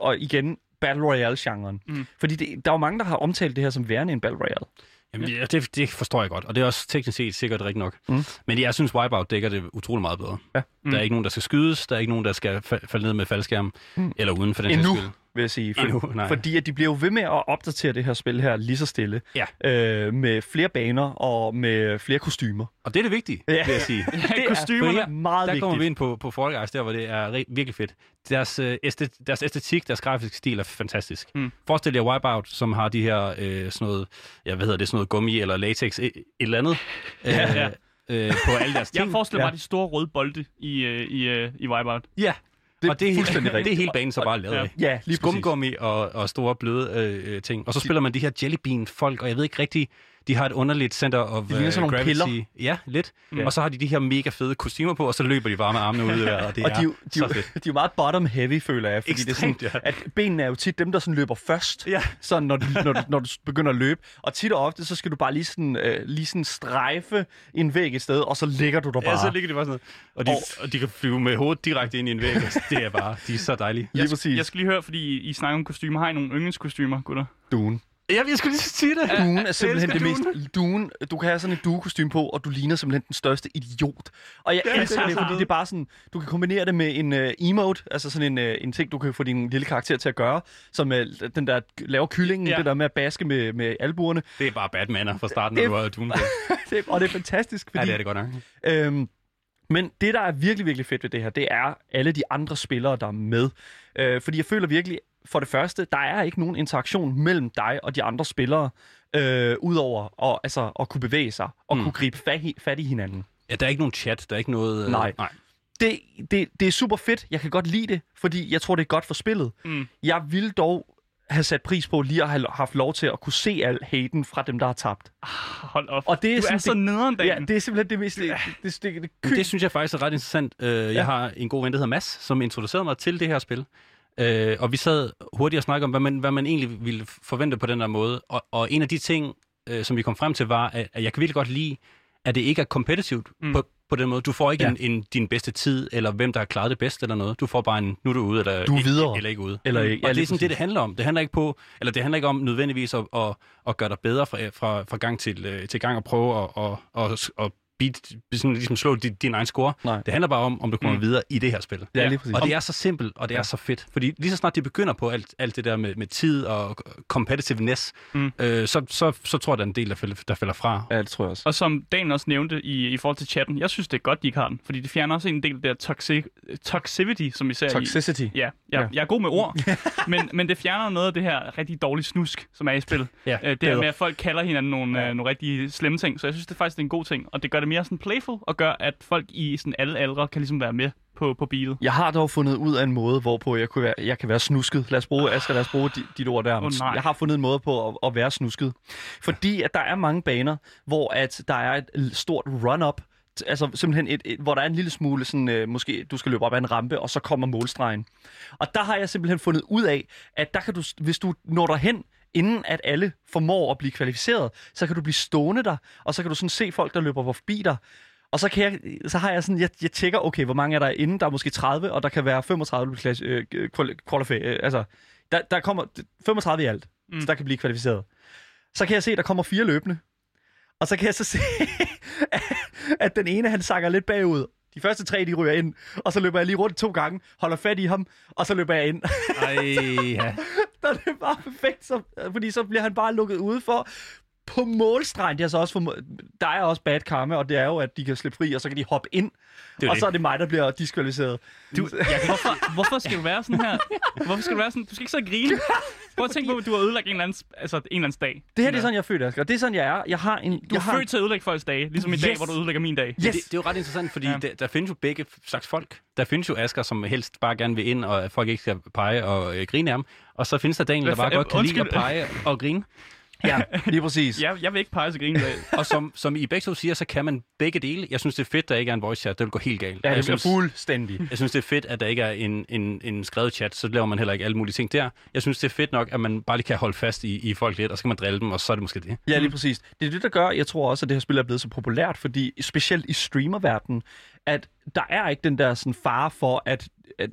Speaker 1: og igen, Battle Royale-genren. Mm. Fordi det, der er jo mange, der har omtalt det her som værende en Battle Royale.
Speaker 4: Jamen, ja, det, det forstår jeg godt, og det er også teknisk set sikkert rigtigt nok.
Speaker 1: Mm.
Speaker 4: Men jeg synes, Wipeout dækker det utrolig meget bedre.
Speaker 1: Ja.
Speaker 4: Der er ikke nogen, der skal skydes, der er ikke nogen, der skal fa- falde ned med faldskærm, mm. eller uden for den
Speaker 1: Endnu.
Speaker 4: spil.
Speaker 1: Vil jeg sige. For,
Speaker 4: Endnu, nej.
Speaker 1: fordi at de bliver jo ved med at opdatere det her spil her lige så stille.
Speaker 4: Ja.
Speaker 1: Øh, med flere baner og med flere kostymer.
Speaker 4: Og det er det vigtige,
Speaker 1: Ja.
Speaker 4: ja. vil jeg sige.
Speaker 1: Det
Speaker 2: kostymerne.
Speaker 1: er meget
Speaker 4: Der
Speaker 1: vigtigt.
Speaker 4: kommer vi ind på, på Fall Guys, der hvor det er virkelig fedt. Deres, øh, æstet, deres æstetik, deres grafiske stil er fantastisk.
Speaker 2: Mm.
Speaker 4: Forestil jer Wipeout, som har de her øh, sådan noget, ja, hvad hedder det, sådan noget gummi eller latex, et, et eller andet,
Speaker 2: Ja, ja.
Speaker 4: Øh, på alle deres ting.
Speaker 2: Jeg forestiller
Speaker 1: Ja.
Speaker 2: mig de store røde bolde i, øh, i, øh, i Wipeout.
Speaker 4: Ja,
Speaker 1: Det er
Speaker 4: og det er,
Speaker 1: fuldstændig
Speaker 4: det er
Speaker 1: rigtigt.
Speaker 4: hele banen så bare lavet
Speaker 2: Ja.
Speaker 4: af.
Speaker 1: Ja, lige.
Speaker 4: Skumgummi og, og store bløde øh, øh, ting. Og så spiller man de her jellybean-folk, og jeg ved ikke rigtig, de har et underligt center of øh,
Speaker 1: sådan nogle
Speaker 4: gravity.
Speaker 1: piller.
Speaker 4: Ja, lidt.
Speaker 1: Ja.
Speaker 4: Og så har de de her mega fede kostymer på, og så løber de bare med armene ud i vejret, og det
Speaker 1: og
Speaker 4: er
Speaker 1: de, er de,
Speaker 4: så
Speaker 1: er jo-
Speaker 4: fedt.
Speaker 1: de er jo meget bottom heavy, føler jeg. Fordi
Speaker 4: Ekstremt,
Speaker 1: det er sådan,
Speaker 4: ja.
Speaker 1: at benene er jo tit dem, der sådan løber først.
Speaker 4: Ja.
Speaker 1: Så når du, når, du, når du begynder at løbe. Og tit og ofte, så skal du bare lige sådan, øh, lige sådan strejfe en væg et sted, og så ligger du der bare.
Speaker 4: Ja, så ligger de bare sådan noget. Og de,
Speaker 1: Og-
Speaker 4: og de kan flyve med hovedet direkte ind i en væg. Altså, Det er bare, de er så dejlige.
Speaker 1: Lige
Speaker 2: Jeg,
Speaker 1: præcis.
Speaker 2: jeg skal lige høre, fordi I, I snakker om kostymer. Har I nogle yndlingskostymer, gutter?
Speaker 1: Dune.
Speaker 4: Ja, jeg skulle lige sige det.
Speaker 1: Dune er simpelthen det mest... Dune, du kan have sådan et duekostyme på, og du ligner simpelthen den største idiot. Og jeg
Speaker 4: Ja,
Speaker 1: elsker
Speaker 4: det er
Speaker 1: fordi det er bare sådan... Du kan kombinere det med en uh, emote, altså sådan en, uh, en ting, du kan få din lille karakter til at gøre, som uh, den der laver kyllingen,
Speaker 2: Ja.
Speaker 1: det der med at baske med, med albuerne.
Speaker 4: Det er bare Batman fra starten, når
Speaker 1: Det-
Speaker 4: du Doom på.
Speaker 1: Det, og det er fantastisk, fordi...
Speaker 4: Ja, det er det godt nok.
Speaker 1: Øhm, men det, der er virkelig, virkelig fedt ved det her, det er alle de andre spillere, der er med. Øh, fordi jeg føler virkelig, for det første, der er ikke nogen interaktion mellem dig og de andre spillere, øh, udover at, altså, at kunne bevæge sig og mm. Kunne gribe fat i, fat i hinanden.
Speaker 4: Ja, der er ikke nogen chat, der er ikke noget... øh,
Speaker 1: Nej.
Speaker 4: nej.
Speaker 1: Det, det, det er super fedt. Jeg kan godt lide det, fordi jeg tror, det er godt for spillet.
Speaker 2: Mm.
Speaker 1: Jeg vil dog have sat pris på lige at have haft lov til at kunne se al haten fra dem, der har tabt.
Speaker 2: Hold op.
Speaker 1: Og det er
Speaker 2: du er så
Speaker 1: det-
Speaker 2: nederen.
Speaker 1: Ja, det er simpelthen det mest... Det, det, det, det,
Speaker 4: Men det synes jeg faktisk er ret interessant. Øh, jeg
Speaker 1: Ja.
Speaker 4: har en god ven, der hedder Mads, som introducerede mig til det her spil. Øh, og vi sad hurtigt og snakkede om, hvad man, hvad man egentlig ville forvente på den der måde. Og, og en af de ting, øh, som vi kom frem til, var, at, at jeg kan virkelig godt lide, at det ikke er competitivt
Speaker 2: Mm.
Speaker 4: mm. på, på den måde. Du får ikke
Speaker 1: Ja.
Speaker 4: en, en, din bedste tid, eller hvem der har klaret det bedst eller noget. Du får bare en, nu er du ude, eller,
Speaker 1: Du er
Speaker 4: ikke-
Speaker 1: videre.
Speaker 4: eller ikke ude.
Speaker 1: Eller ikke.
Speaker 4: Og
Speaker 1: Ja,
Speaker 4: det er sådan det,
Speaker 1: præcis.
Speaker 4: det handler om. Det handler ikke på, eller det handler ikke om nødvendigvis at, at, at gøre dig bedre fra, fra, fra gang til, øh, til gang og prøve at, at, at, at beat, sådan, ligesom slå din, din egen score.
Speaker 1: Nej.
Speaker 4: Det handler bare om, om du kommer
Speaker 2: Mm.
Speaker 4: videre i det her spil.
Speaker 1: Ja, lige præcis.
Speaker 4: Og det er så simpelt, og det er
Speaker 1: Ja.
Speaker 4: så fedt. Fordi lige så snart de begynder på alt, alt det der med, med tid og competitiveness,
Speaker 2: Mm.
Speaker 4: øh, så, så, så tror jeg, der er en del, der falder, der falder fra.
Speaker 1: Ja, det tror jeg også.
Speaker 2: Og som Dan også nævnte i, i forhold til chatten, jeg synes, det er godt, de ikke har den. Fordi det fjerner også en del af det der toxic, toxicity, som vi ser i...
Speaker 1: Toxicity.
Speaker 2: Ja, jeg,
Speaker 1: Ja.
Speaker 2: jeg er god med ord, men, men det fjerner noget af det her rigtig dårlige snusk, som er i spil.
Speaker 4: Ja,
Speaker 2: Øh, det her med, at folk kalder hinanden nogle,
Speaker 1: Ja.
Speaker 2: ja. øh, nogle rigtig slemme ting. Så jeg synes, det er faktisk det er en god ting. Og det gør det mere sådan playful, og gør, at folk i sådan alle aldre kan ligesom være med på, på beatet.
Speaker 1: Jeg har dog fundet ud af en måde, hvorpå jeg, kunne være, jeg kan være snusket. Lad os bruge, Asger, lad os bruge dit, dit ord der.
Speaker 2: Nej.
Speaker 1: jeg har fundet en måde på at, at være snusket. Fordi at der er mange baner, hvor at der er et stort run-up, altså simpelthen et, et, hvor der er en lille smule sådan, øh, måske du skal løbe op ad en rampe, og så kommer målstregen. Og der har jeg simpelthen fundet ud af, at der kan du, hvis du når derhen, inden at alle formår at blive kvalificeret, så kan du blive stående der, og så kan du sådan se folk, der løber forbi dig. Og så, kan jeg, så har jeg sådan, jeg, jeg tjekker, okay, hvor mange er der inde? Der er måske 30, og der kan være 35 klasse, øh, quali- qualify, øh, altså, der, der kommer 35 i alt, mm. Så der kan blive kvalificeret. Så kan jeg se, at der kommer fire løbende. Og så kan jeg så se, at den ene, han sakker lidt bagud. De første tre, de ryger ind, og så løber jeg lige rundt to gange, holder fat i ham, og så løber jeg ind.
Speaker 4: Ej, ja.
Speaker 1: Det er bare perfekt, så, fordi så bliver han bare lukket ude for på målstregen. Det er så også for, der er også bad karma, og det er jo, at de kan slippe fri, og så kan de hoppe ind,
Speaker 4: Det
Speaker 1: og
Speaker 4: det.
Speaker 1: så er det mig, der bliver diskvalificeret.
Speaker 2: Du, jeg kan, hvorfor, hvorfor skal du være sådan her? Hvorfor skal du være sådan? Du skal ikke så grine. Prøv at tænke på, at du har ødelagt en eller anden, altså en eller anden dag.
Speaker 1: Det her det er sådan, jeg er født, Asger. Det er sådan, jeg er. Jeg har en...
Speaker 2: Du
Speaker 1: jeg
Speaker 2: er
Speaker 1: har
Speaker 2: født til at ødelægge folks dage, ligesom i dag,
Speaker 1: Yes.
Speaker 2: hvor du ødelægger min dag.
Speaker 1: Yes.
Speaker 4: Det, det er jo ret interessant, fordi
Speaker 2: Ja.
Speaker 4: der, der findes jo begge slags folk. Der findes jo Asger, som helst bare gerne vil ind, og folk ikke skal pege og øh, grine af ham. Og så findes der Daniel, der bare godt kan lide at pege og grine.
Speaker 1: Ja, lige præcis.
Speaker 2: Ja, jeg vil ikke pege til grine.
Speaker 4: Og som, som I begge to siger, så kan man begge dele. Jeg synes, det er fedt, der ikke er en voice chat. Det vil gå helt galt.
Speaker 1: Ja,
Speaker 4: jeg,
Speaker 1: det bliver
Speaker 4: synes,
Speaker 1: fuldstændig.
Speaker 4: jeg synes, det er fedt, at der ikke er en, en, en skrevet chat, så laver man heller ikke alle mulige ting der. Jeg synes, det er fedt nok, at man bare lige kan holde fast i, i folk lidt, og så kan man drille dem, og så er det måske det.
Speaker 1: Ja, lige præcis. Det er det, der gør, jeg tror også, at det her spil er blevet så populært, fordi specielt i streamerverdenen, at der er ikke den der sådan fare for, at, at,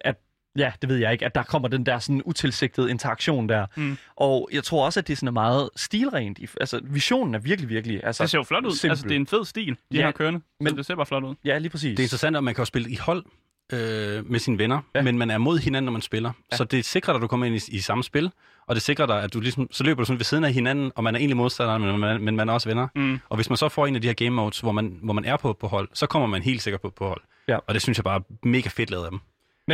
Speaker 1: at ja, det ved jeg ikke, at der kommer den der sådan utilsigtede interaktion der.
Speaker 2: Mm.
Speaker 1: Og jeg tror også, at det sådan er meget stilrent. I- Altså, visionen er virkelig, virkelig... Altså,
Speaker 2: Det ser jo flot ud.
Speaker 1: simpel.
Speaker 2: Altså, det er en fed stil, de
Speaker 1: Ja,
Speaker 2: har kørende. Men det ser bare flot ud.
Speaker 1: Ja, lige præcis.
Speaker 4: Det er interessant, at man kan jo spille i hold øh, med sine venner,
Speaker 1: Ja.
Speaker 4: men man er mod hinanden, når man spiller.
Speaker 1: Ja.
Speaker 4: Så det sikrer dig, at du kommer ind i, i samme spil, og det sikrer dig, at du ligesom, så løber du sådan ved siden af hinanden, og man er egentlig modstander, men man, men man er også venner.
Speaker 2: Mm.
Speaker 4: Og hvis man så får en af de her game modes, hvor man, hvor man er på, på hold, så kommer man helt sikkert på, på hold.
Speaker 1: Ja.
Speaker 4: Og det synes jeg bare er mega fedt lavet af dem.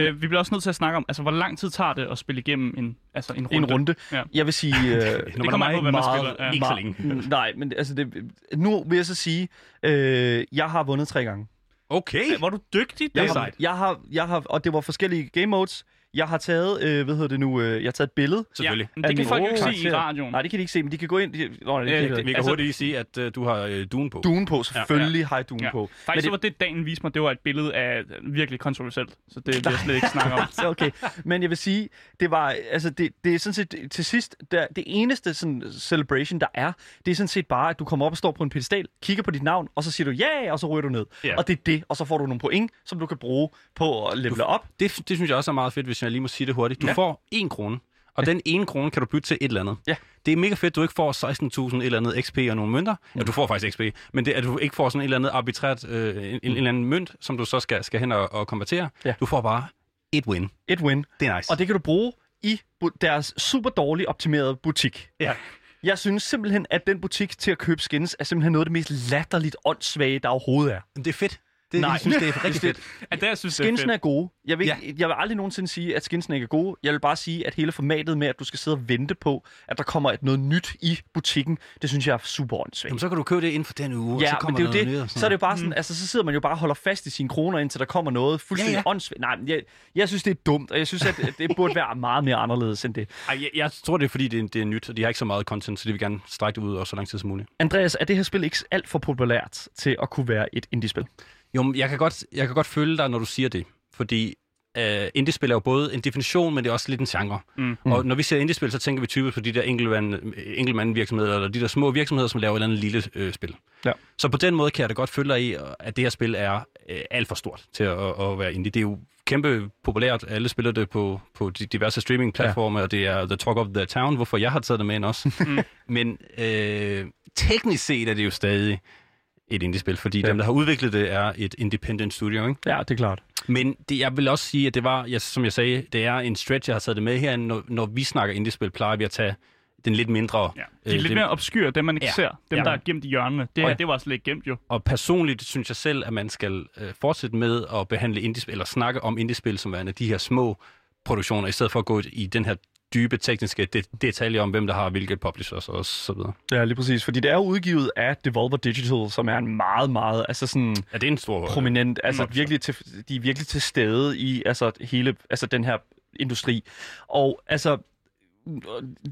Speaker 2: Men øh, vi bliver også nødt til at snakke om, altså, hvor lang tid tager det at spille igennem en, altså, en runde?
Speaker 1: en runde.
Speaker 2: Ja.
Speaker 1: Jeg vil sige... Øh,
Speaker 4: Når man
Speaker 2: kommer
Speaker 4: er
Speaker 2: an på, hvad man
Speaker 1: meget,
Speaker 2: spiller, ja.
Speaker 4: Ikke så
Speaker 1: meget-
Speaker 4: længe.
Speaker 1: Nej, men altså, det, nu vil jeg så sige, øh, jeg har vundet tre gange.
Speaker 4: Okay.
Speaker 2: Hvor er du dygtig,
Speaker 4: Det
Speaker 1: Jeg har, jeg har, jeg har, og det var forskellige game modes. Jeg har taget, øh, hvad hedder det nu, øh, jeg har taget et billede.
Speaker 4: Selvfølgelig.
Speaker 2: Ja, men det kan folk jo ikke se i radioen.
Speaker 1: Nej, det kan de ikke se, men de kan gå ind. De, nå, det,
Speaker 2: Øh,
Speaker 1: det,
Speaker 2: det-
Speaker 4: Vi kan
Speaker 2: Altså-
Speaker 4: hurtigt lige sige, at uh, du har øh, duen på.
Speaker 1: duen på, selvfølgelig ja, har jeg duen
Speaker 2: Ja.
Speaker 1: på.
Speaker 2: Faktisk så var det, dagen viste mig, det var et billede af virkelig kontroversielt. Så det vil jeg slet ikke snakke om.
Speaker 1: Så okay, men jeg vil sige, det var, altså det, det er sådan set til sidst, der, det eneste sådan celebration, der er, det er sådan set bare, at du kommer op og står på en pedestal, kigger på dit navn, og så siger du ja, yeah, og så ryger du ned.
Speaker 4: Ja.
Speaker 1: Og det er det, og så får du nogle point, som du kan bruge på at levele op.
Speaker 4: Det, det synes jeg også er meget fedt, hvis jeg lige må sige det hurtigt. Du
Speaker 1: Ja.
Speaker 4: ja. får en krone, og den ene krone kan du bytte til et eller andet.
Speaker 1: Ja.
Speaker 4: Det er mega fedt, du ikke får 16.000 et eller andet XP og nogle mønter. Ja, du får faktisk XP, men det, at du ikke får sådan et eller andet arbitrært, øh, en, en, en eller anden mønt, som du så skal, skal hen og, og konvertere.
Speaker 1: Ja.
Speaker 4: Du får bare et win.
Speaker 1: Et win.
Speaker 4: Det er nice.
Speaker 1: Og det kan du bruge i deres super dårligt optimerede butik.
Speaker 4: Ja.
Speaker 1: Jeg synes simpelthen, at den butik til at købe skins er simpelthen noget af det mest latterligt åndssvage, der overhovedet er.
Speaker 4: det er fedt. Det,
Speaker 1: Nej.
Speaker 4: jeg synes, det er rigtig fedt.
Speaker 2: Det, jeg synes, det er
Speaker 1: Skinsene
Speaker 2: fedt.
Speaker 1: er gode. Jeg vil,
Speaker 4: Ja.
Speaker 1: jeg vil aldrig nogensinde sige, at skinsene ikke er gode. Jeg vil bare sige, at hele formatet med, at du skal sidde og vente på, at der kommer et noget nyt i butikken, det synes jeg er super åndssvagt.
Speaker 4: Jamen, så kan du købe det inden for den uge, og
Speaker 1: Ja,
Speaker 4: så
Speaker 1: men
Speaker 4: kommer
Speaker 1: det er jo
Speaker 4: der noget
Speaker 1: det.
Speaker 4: nyt og
Speaker 1: så er det jo bare
Speaker 2: Mm.
Speaker 1: sådan, altså så sidder man jo bare og holder fast i sine kroner, indtil der kommer noget fuldstændig
Speaker 4: Ja,
Speaker 1: ja, åndssvagt. Nej, men jeg, jeg synes, det er dumt, og jeg synes, at det burde være meget mere anderledes end det.
Speaker 4: Ej, jeg, jeg tror, det er fordi, det er, det er nyt, og de har ikke så meget content, så de vil gerne strække det ud over så lang tid som muligt.
Speaker 1: Andreas, er det her spil ikke alt for populært til at kunne være et indie-spil?
Speaker 4: Jo, jeg kan godt, jeg kan godt følge dig, når du siger det, fordi uh, indie-spil er jo både en definition, men det er også lidt en genre.
Speaker 2: Mm.
Speaker 4: Og når vi ser indie-spil, så tænker vi typisk på de der enkeltmand, enkeltmand-virksomheder, eller de der små virksomheder, som laver et eller andet lille øh, spil.
Speaker 1: Ja.
Speaker 4: Så på den måde kan jeg da godt følge dig i, at det her spil er øh, alt for stort til at, at være indie. Det er jo kæmpe populært. Alle spiller det på, på de diverse streaming-platforme, ja. og det er The Talk of the Town, hvorfor jeg har taget det med ind også.
Speaker 2: Mm.
Speaker 4: Men øh, teknisk set er det jo stadig et indie-spil, fordi
Speaker 1: Ja.
Speaker 4: dem, der har udviklet det, er et independent studio, ikke?
Speaker 1: Ja, det er klart.
Speaker 4: Men det, jeg vil også sige, at det var, jeg, som jeg sagde, det er en stretch, jeg har taget det med her. Når, når vi snakker indie-spil, plejer vi at tage den lidt mindre.
Speaker 2: Ja. De er
Speaker 4: øh,
Speaker 2: lidt
Speaker 4: det-
Speaker 2: mere obskyre, dem man ikke
Speaker 4: Ja.
Speaker 2: ser. Dem,
Speaker 4: Ja.
Speaker 2: der er gemt i hjørnene. Det, her, det var også lidt gemt jo.
Speaker 4: Og personligt synes jeg selv, at man skal øh, fortsætte med at behandle indiespil, eller snakke om indiespil som værende de her små produktioner, i stedet for at gå i den her dybe tekniske det, detaljer om, hvem der har hvilke publishers og så videre.
Speaker 1: Ja, lige præcis. Fordi det er jo udgivet af Devolver Digital, som er en meget, meget, altså sådan
Speaker 4: Ja, det er en stor...
Speaker 1: prominent, altså
Speaker 2: Mobster.
Speaker 1: virkelig til, de er virkelig til stede i altså hele, altså den her industri. Og altså,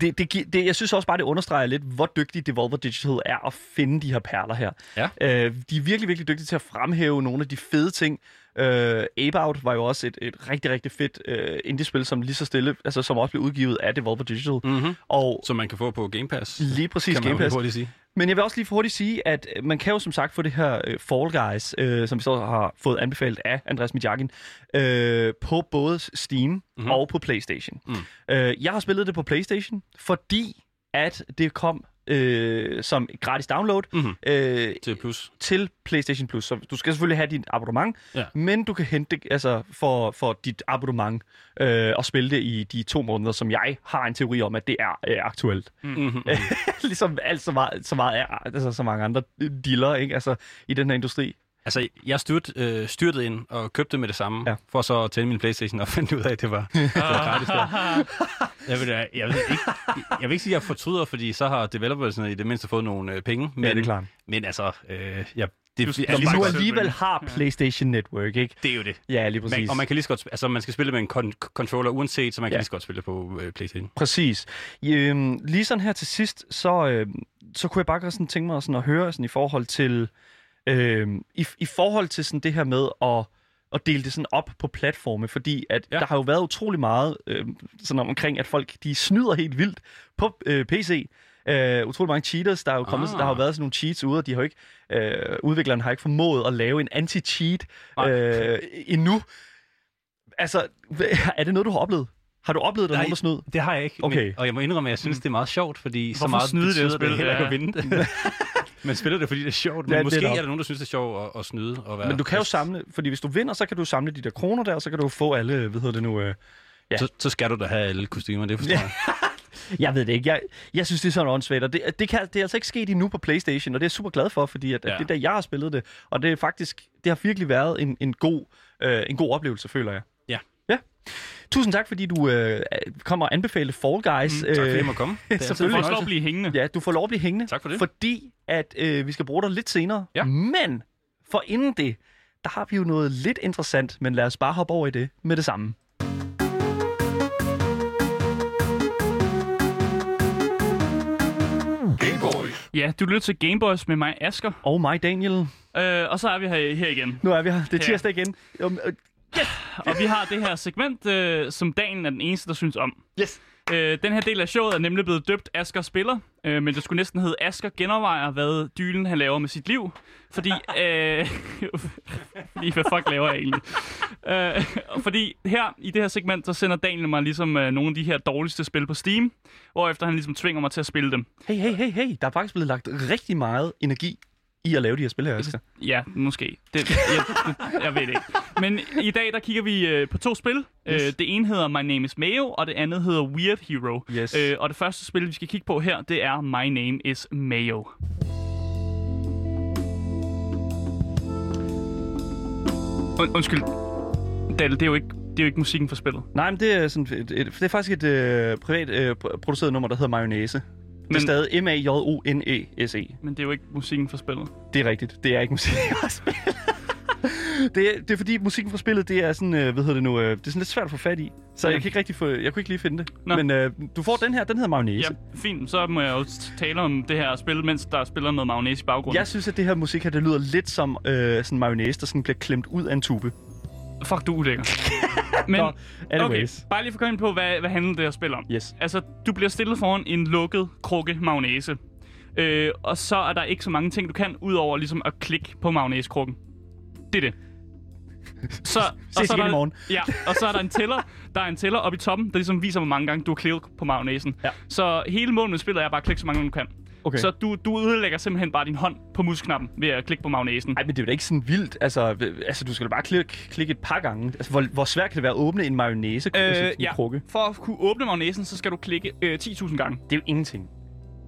Speaker 1: det, det, det, jeg synes også bare, det understreger lidt, hvor dygtig Devolver Digital er at finde de her perler her.
Speaker 4: Ja.
Speaker 1: Øh, de er virkelig, virkelig dygtige til at fremhæve nogle af de fede ting. Øh, Ape Out var jo også et, et rigtig, rigtig fedt øh, indie-spil, som lige så stille, altså som også blev udgivet af Devolver Digital.
Speaker 4: Mm-hmm.
Speaker 1: Og
Speaker 4: Som man kan få på Game Pass,
Speaker 1: lige præcis
Speaker 4: kan
Speaker 1: Game Pass.
Speaker 4: hurtigt sige.
Speaker 1: Men jeg vil også lige hurtigt sige, at man kan jo som sagt få det her øh, Fall Guys, øh, som vi så har fået anbefalet af Andreas Mijakin, øh, på både Steam
Speaker 4: Mhm.
Speaker 1: mm-hmm. og på PlayStation.
Speaker 4: Mm.
Speaker 1: Øh, jeg har spillet det på PlayStation, fordi at det kom øh, som et gratis download
Speaker 4: Mhm.
Speaker 1: øh,
Speaker 4: Til plus.
Speaker 1: til PlayStation Plus. Så du skal selvfølgelig have dit abonnement,
Speaker 4: Ja.
Speaker 1: men du kan hente det altså, for, for dit abonnement øh, og spille det i de to måneder, som jeg har en teori om, at det er øh, aktuelt.
Speaker 4: Mm-hmm.
Speaker 1: ligesom alt så meget, så meget er, altså så mange andre dealer, ikke? Altså i den her industri.
Speaker 4: Altså, jeg styrt, øh, styrtede ind og købte med det samme,
Speaker 1: Ja.
Speaker 4: for så at tænde min Playstation og finde ud af, at det var, det var gratis der. Jeg vil, da- jeg, vil ikke, jeg vil ikke sige, at jeg fortryder, fordi så har developersne i det mindste fået nogle øh, penge. Men,
Speaker 1: Ja, det er klart.
Speaker 4: Men altså, øh, jeg, det,
Speaker 2: Du-
Speaker 4: det,
Speaker 2: du
Speaker 4: er
Speaker 1: Når
Speaker 4: godt,
Speaker 1: alligevel har PlayStation Network, ikke?
Speaker 4: det er jo det.
Speaker 1: Ja, lige præcis.
Speaker 4: Man, og man kan lige så godt, altså man skal spille med en kon- controller uanset, så man kan
Speaker 1: Ja.
Speaker 4: lige så godt spille på øh, Playstation.
Speaker 1: Præcis. Øhm, lige sådan her til sidst, så, øhm, så kunne jeg bare godt sådan tænke mig sådan at høre sådan i forhold til, øhm, i, i forhold til sådan det her med at, at dele det sådan op på platforme, fordi at ja. Der har jo været utrolig meget øhm, sådan omkring, at folk de snyder helt vildt på øh, PC. Uh, utrolig mange cheaters, der er jo kommet, ah. Der har jo været sådan nogle cheats ude, og de har jo ikke, øh, udviklerne har ikke formået at lave en anti-cheat
Speaker 4: Nej.
Speaker 1: øh, endnu. Altså, er det noget, du har oplevet? Har du oplevet, der er
Speaker 4: Nej.
Speaker 1: nogen, der snød?
Speaker 4: Det har jeg ikke.
Speaker 1: Okay.
Speaker 4: Men, og jeg må indrømme, at jeg synes, det er meget sjovt, fordi så
Speaker 2: Hvorfor
Speaker 4: meget
Speaker 2: snyde det spil?
Speaker 4: heller ikke
Speaker 2: Ja.
Speaker 4: at vinde det. Man spiller det, fordi det er sjovt, men
Speaker 1: Ja, det er
Speaker 4: måske
Speaker 1: nok.
Speaker 4: er der nogen, der synes, det er sjovt at, at snyde. Og være
Speaker 1: Men du kan jo samle, fordi hvis du vinder, så kan du samle de der kroner der, og så kan du få alle, hvad hedder det nu? Øh... Ja.
Speaker 4: Så, så skal du da have alle kostymer, det forstår jeg.
Speaker 1: Jeg ved det ikke. Jeg, jeg synes, det er sådan åndssvagt, og det, det, kan, det er altså ikke sket endnu på Playstation, og det er jeg super glad for, fordi at, ja. At det er der, jeg har spillet det, og det er faktisk, det har virkelig været en, en, god, øh, en god oplevelse, føler jeg. Tusind tak, fordi du øh, kommer og anbefale Fall Guys.
Speaker 4: Mm, tak fordi jeg må komme. Det er altid en
Speaker 1: selvfølgelig.
Speaker 2: Du får også lov at blive hængende.
Speaker 1: Ja, du får lov at blive hængende.
Speaker 4: Tak for det.
Speaker 1: Fordi at øh, vi skal bruge dig lidt senere.
Speaker 4: Ja.
Speaker 1: Men for inden det, der har vi jo noget lidt interessant, men lad os bare hoppe over i det med det samme.
Speaker 2: Ja, du lytter til Gameboys med mig, Asker.
Speaker 1: Og mig, Daniel.
Speaker 2: Øh, og så er vi her, her igen.
Speaker 1: Nu er vi her. Det er
Speaker 2: Ja.
Speaker 1: tirsdag igen.
Speaker 2: Og vi har det her segment, øh, som dagen er den eneste, der synes om.
Speaker 1: yes.
Speaker 2: Øh, den her del af showet er nemlig blevet døbt Asker Spiller, øh, men det skulle næsten hedde Asker genovervejer, hvad dylen han laver med sit liv. Fordi, øh, fordi hvad fuck laver jeg egentlig? Øh, fordi her i det her segment, så sender Daniel mig ligesom øh, nogle af de her dårligste spil på Steam, hvorefter han ligesom tvinger mig til at spille dem.
Speaker 1: Hey, hey, hey, hey. Der er faktisk blevet lagt rigtig meget energi i at lave de her spil her, Asger.
Speaker 2: Ja, måske. Det, jeg, jeg ved det ikke. Men i dag, der kigger vi øh, på to spil.
Speaker 1: Yes.
Speaker 2: Øh, det ene hedder My Name is Mayo, og det andet hedder Weird Hero.
Speaker 1: Yes.
Speaker 2: Øh, og det første spil, vi skal kigge på her, det er My Name is Mayo. Und, undskyld. Dal, det er jo ikke, det er jo ikke musikken for spillet.
Speaker 1: Nej, men det er, sådan et, et, det er faktisk et øh, privat øh, pr- produceret nummer, der hedder Mayonnaise. Det er
Speaker 2: Men-
Speaker 1: stadig M-A-J-O-N-E-S-E.
Speaker 2: Men det er jo ikke musikken for spillet.
Speaker 1: Det er rigtigt. Det er ikke musik fra spillet. det, er, det er fordi musikken fra spillet, det er sådan, øh, hvad hedder det nu, øh, det er sådan lidt svært at få fat i. Så
Speaker 2: Okay.
Speaker 1: jeg kan ikke rigtig få, jeg kunne ikke lige finde det.
Speaker 2: Nå.
Speaker 1: Men øh, du får den her, den hedder Mayonnaise.
Speaker 2: Ja, fint. Så må jeg jo tale om det her spil, mens der spiller noget mayonnaise i baggrunden.
Speaker 1: Jeg synes, at det her musik her, det lyder lidt som øh, sådan mayonnaise, der sådan bliver klemt ud af en tube.
Speaker 2: Fuck, du er ulækker. Men,
Speaker 1: Nå, anyways.
Speaker 2: okay, bare lige for at komme ind på, hvad, hvad handler det her spil om.
Speaker 1: Yes.
Speaker 2: Altså, du bliver stillet foran en lukket krukke mayonnaise. Øh, og så er der ikke så mange ting, du kan, udover ligesom at klikke på mayonnaise-krukken. Det er det. Så,
Speaker 1: Ses
Speaker 2: er
Speaker 1: igen
Speaker 2: der,
Speaker 1: morgen.
Speaker 2: Ja, og så er der en tæller, der er en tæller oppe i toppen, der ligesom viser, hvor mange gange du har klikket på mayonnaisen.
Speaker 1: Ja.
Speaker 2: Så hele målet med spillet er bare at klikke så mange, gange du kan.
Speaker 1: Okay.
Speaker 2: Så du, du ødelægger simpelthen bare din hånd på musknappen ved at klikke på mayonnaisen.
Speaker 1: Ej, men det er jo da ikke sådan vildt. Altså, øh, altså du skal da bare klikke, klikke et par gange. Altså, hvor, hvor svært kan det være at åbne en mayonnaise øh,
Speaker 2: ja.
Speaker 1: krukke?
Speaker 2: For at kunne åbne mayonnaisen, så skal du klikke øh, 10.000 gange.
Speaker 1: Det er jo ingenting.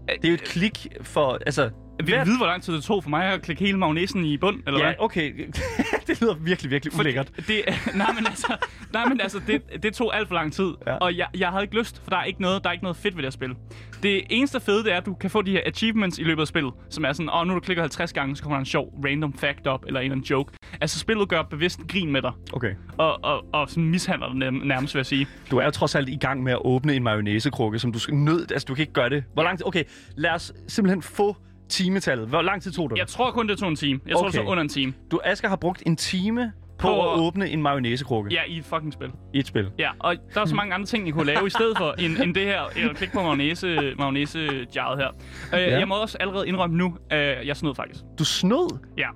Speaker 1: Det er jo et klik for, altså...
Speaker 2: Vil du vide, hvor lang tid det tog for mig at klikke hele mayonnaisen i bund, eller hvad?
Speaker 1: Ja, okay. det lyder virkelig, virkelig ulækkert.
Speaker 2: Det, nej, men altså, nej, men altså det, det tog alt for lang tid.
Speaker 1: Ja.
Speaker 2: Og jeg, jeg havde ikke lyst, for der er ikke noget, der er ikke noget fedt ved det her spil. Det eneste fede, det er, at du kan få de her achievements i løbet af spillet, som er sådan, åh, oh, nu du klikker 50 gange, så kommer der en sjov random fact op, eller en eller anden joke. Altså, spillet gør bevidst grin med dig,
Speaker 1: Okay.
Speaker 2: og, og, og sådan mishandler dig nærm- nærmest, vil jeg sige.
Speaker 1: Du er jo trods alt i gang med at åbne en mayonnaisekrukke, som du skal nød... Altså, du kan ikke gøre det. Hvor lang tid... Okay, lad os simpelthen få timetallet. Hvor lang tid tog det?
Speaker 2: Jeg tror kun, det tog en time. Jeg tror,
Speaker 1: Okay.
Speaker 2: det tog under en time.
Speaker 1: Du, Asger, har brugt en time på,
Speaker 2: På
Speaker 1: at åbne en mayonnaisekrukke
Speaker 2: Ja, i et fucking spil.
Speaker 1: i et spil.
Speaker 2: Ja, og der er så mange andre ting, I kunne lave i stedet for, end, end det her, eller klik på mayonnaise, mayonnaise jarret her. Øh,
Speaker 1: Ja.
Speaker 2: Jeg må også allerede indrømme nu, at jeg snød faktisk.
Speaker 1: Du snød?
Speaker 2: Ja.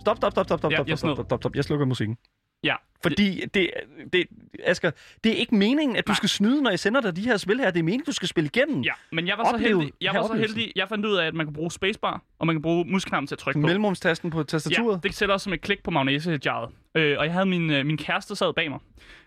Speaker 1: Stop, stop, stop, stop, stop,
Speaker 2: Ja,
Speaker 1: stop,
Speaker 2: jeg
Speaker 1: stop, stop, stop, stop. Jeg slukker musikken.
Speaker 2: Ja.
Speaker 1: Fordi det, det, Asger, det er ikke meningen, at du
Speaker 2: Nej.
Speaker 1: skal snyde, når jeg sender dig de her spil her. Det er meningen, du skal spille igennem.
Speaker 2: Ja, men jeg var så
Speaker 1: Opleve-
Speaker 2: heldig, jeg var så heldig, jeg fandt ud af, at man kan bruge spacebar, og man kan bruge musknappen til at trykke på.
Speaker 1: Mellemrumstasten på
Speaker 2: Ja,
Speaker 1: tastaturet.
Speaker 2: det tæller også som et klik på mayonnaise-jarret. Øh, og jeg havde min, øh, min kæreste sad bag mig.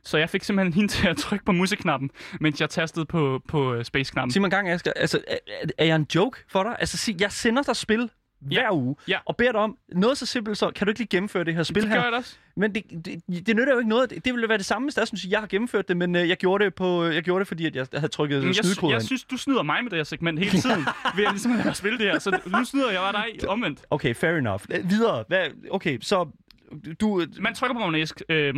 Speaker 2: Så jeg fik simpelthen hende til at trykke på museknappen, mens jeg tastede på, på øh, space-knappen.
Speaker 1: Sig mig en gang, Asger, altså, er, er jeg en joke for dig? Altså, sig, jeg sender dig spil hver
Speaker 2: Ja.
Speaker 1: uge,
Speaker 2: Ja.
Speaker 1: og beder dig om noget så simpelt, så kan du ikke lige gennemføre det her spil
Speaker 2: det
Speaker 1: her?
Speaker 2: gør jeg også.
Speaker 1: Men det, det, det nytter jo ikke noget. Det, det ville være det samme, hvis der synes, jeg har gennemført det, men øh, jeg gjorde det på, jeg gjorde det, fordi at jeg havde trykket
Speaker 2: Men jeg,
Speaker 1: snydekoder
Speaker 2: jeg
Speaker 1: ind.
Speaker 2: synes, du snyder mig med det her segment hele tiden, ved at ligesom at spille det her. Så nu snyder jeg bare dig omvendt.
Speaker 1: Okay, fair enough. Øh, Videre. Hvad, okay, så du...
Speaker 2: Man trykker på mayonnaise, øh,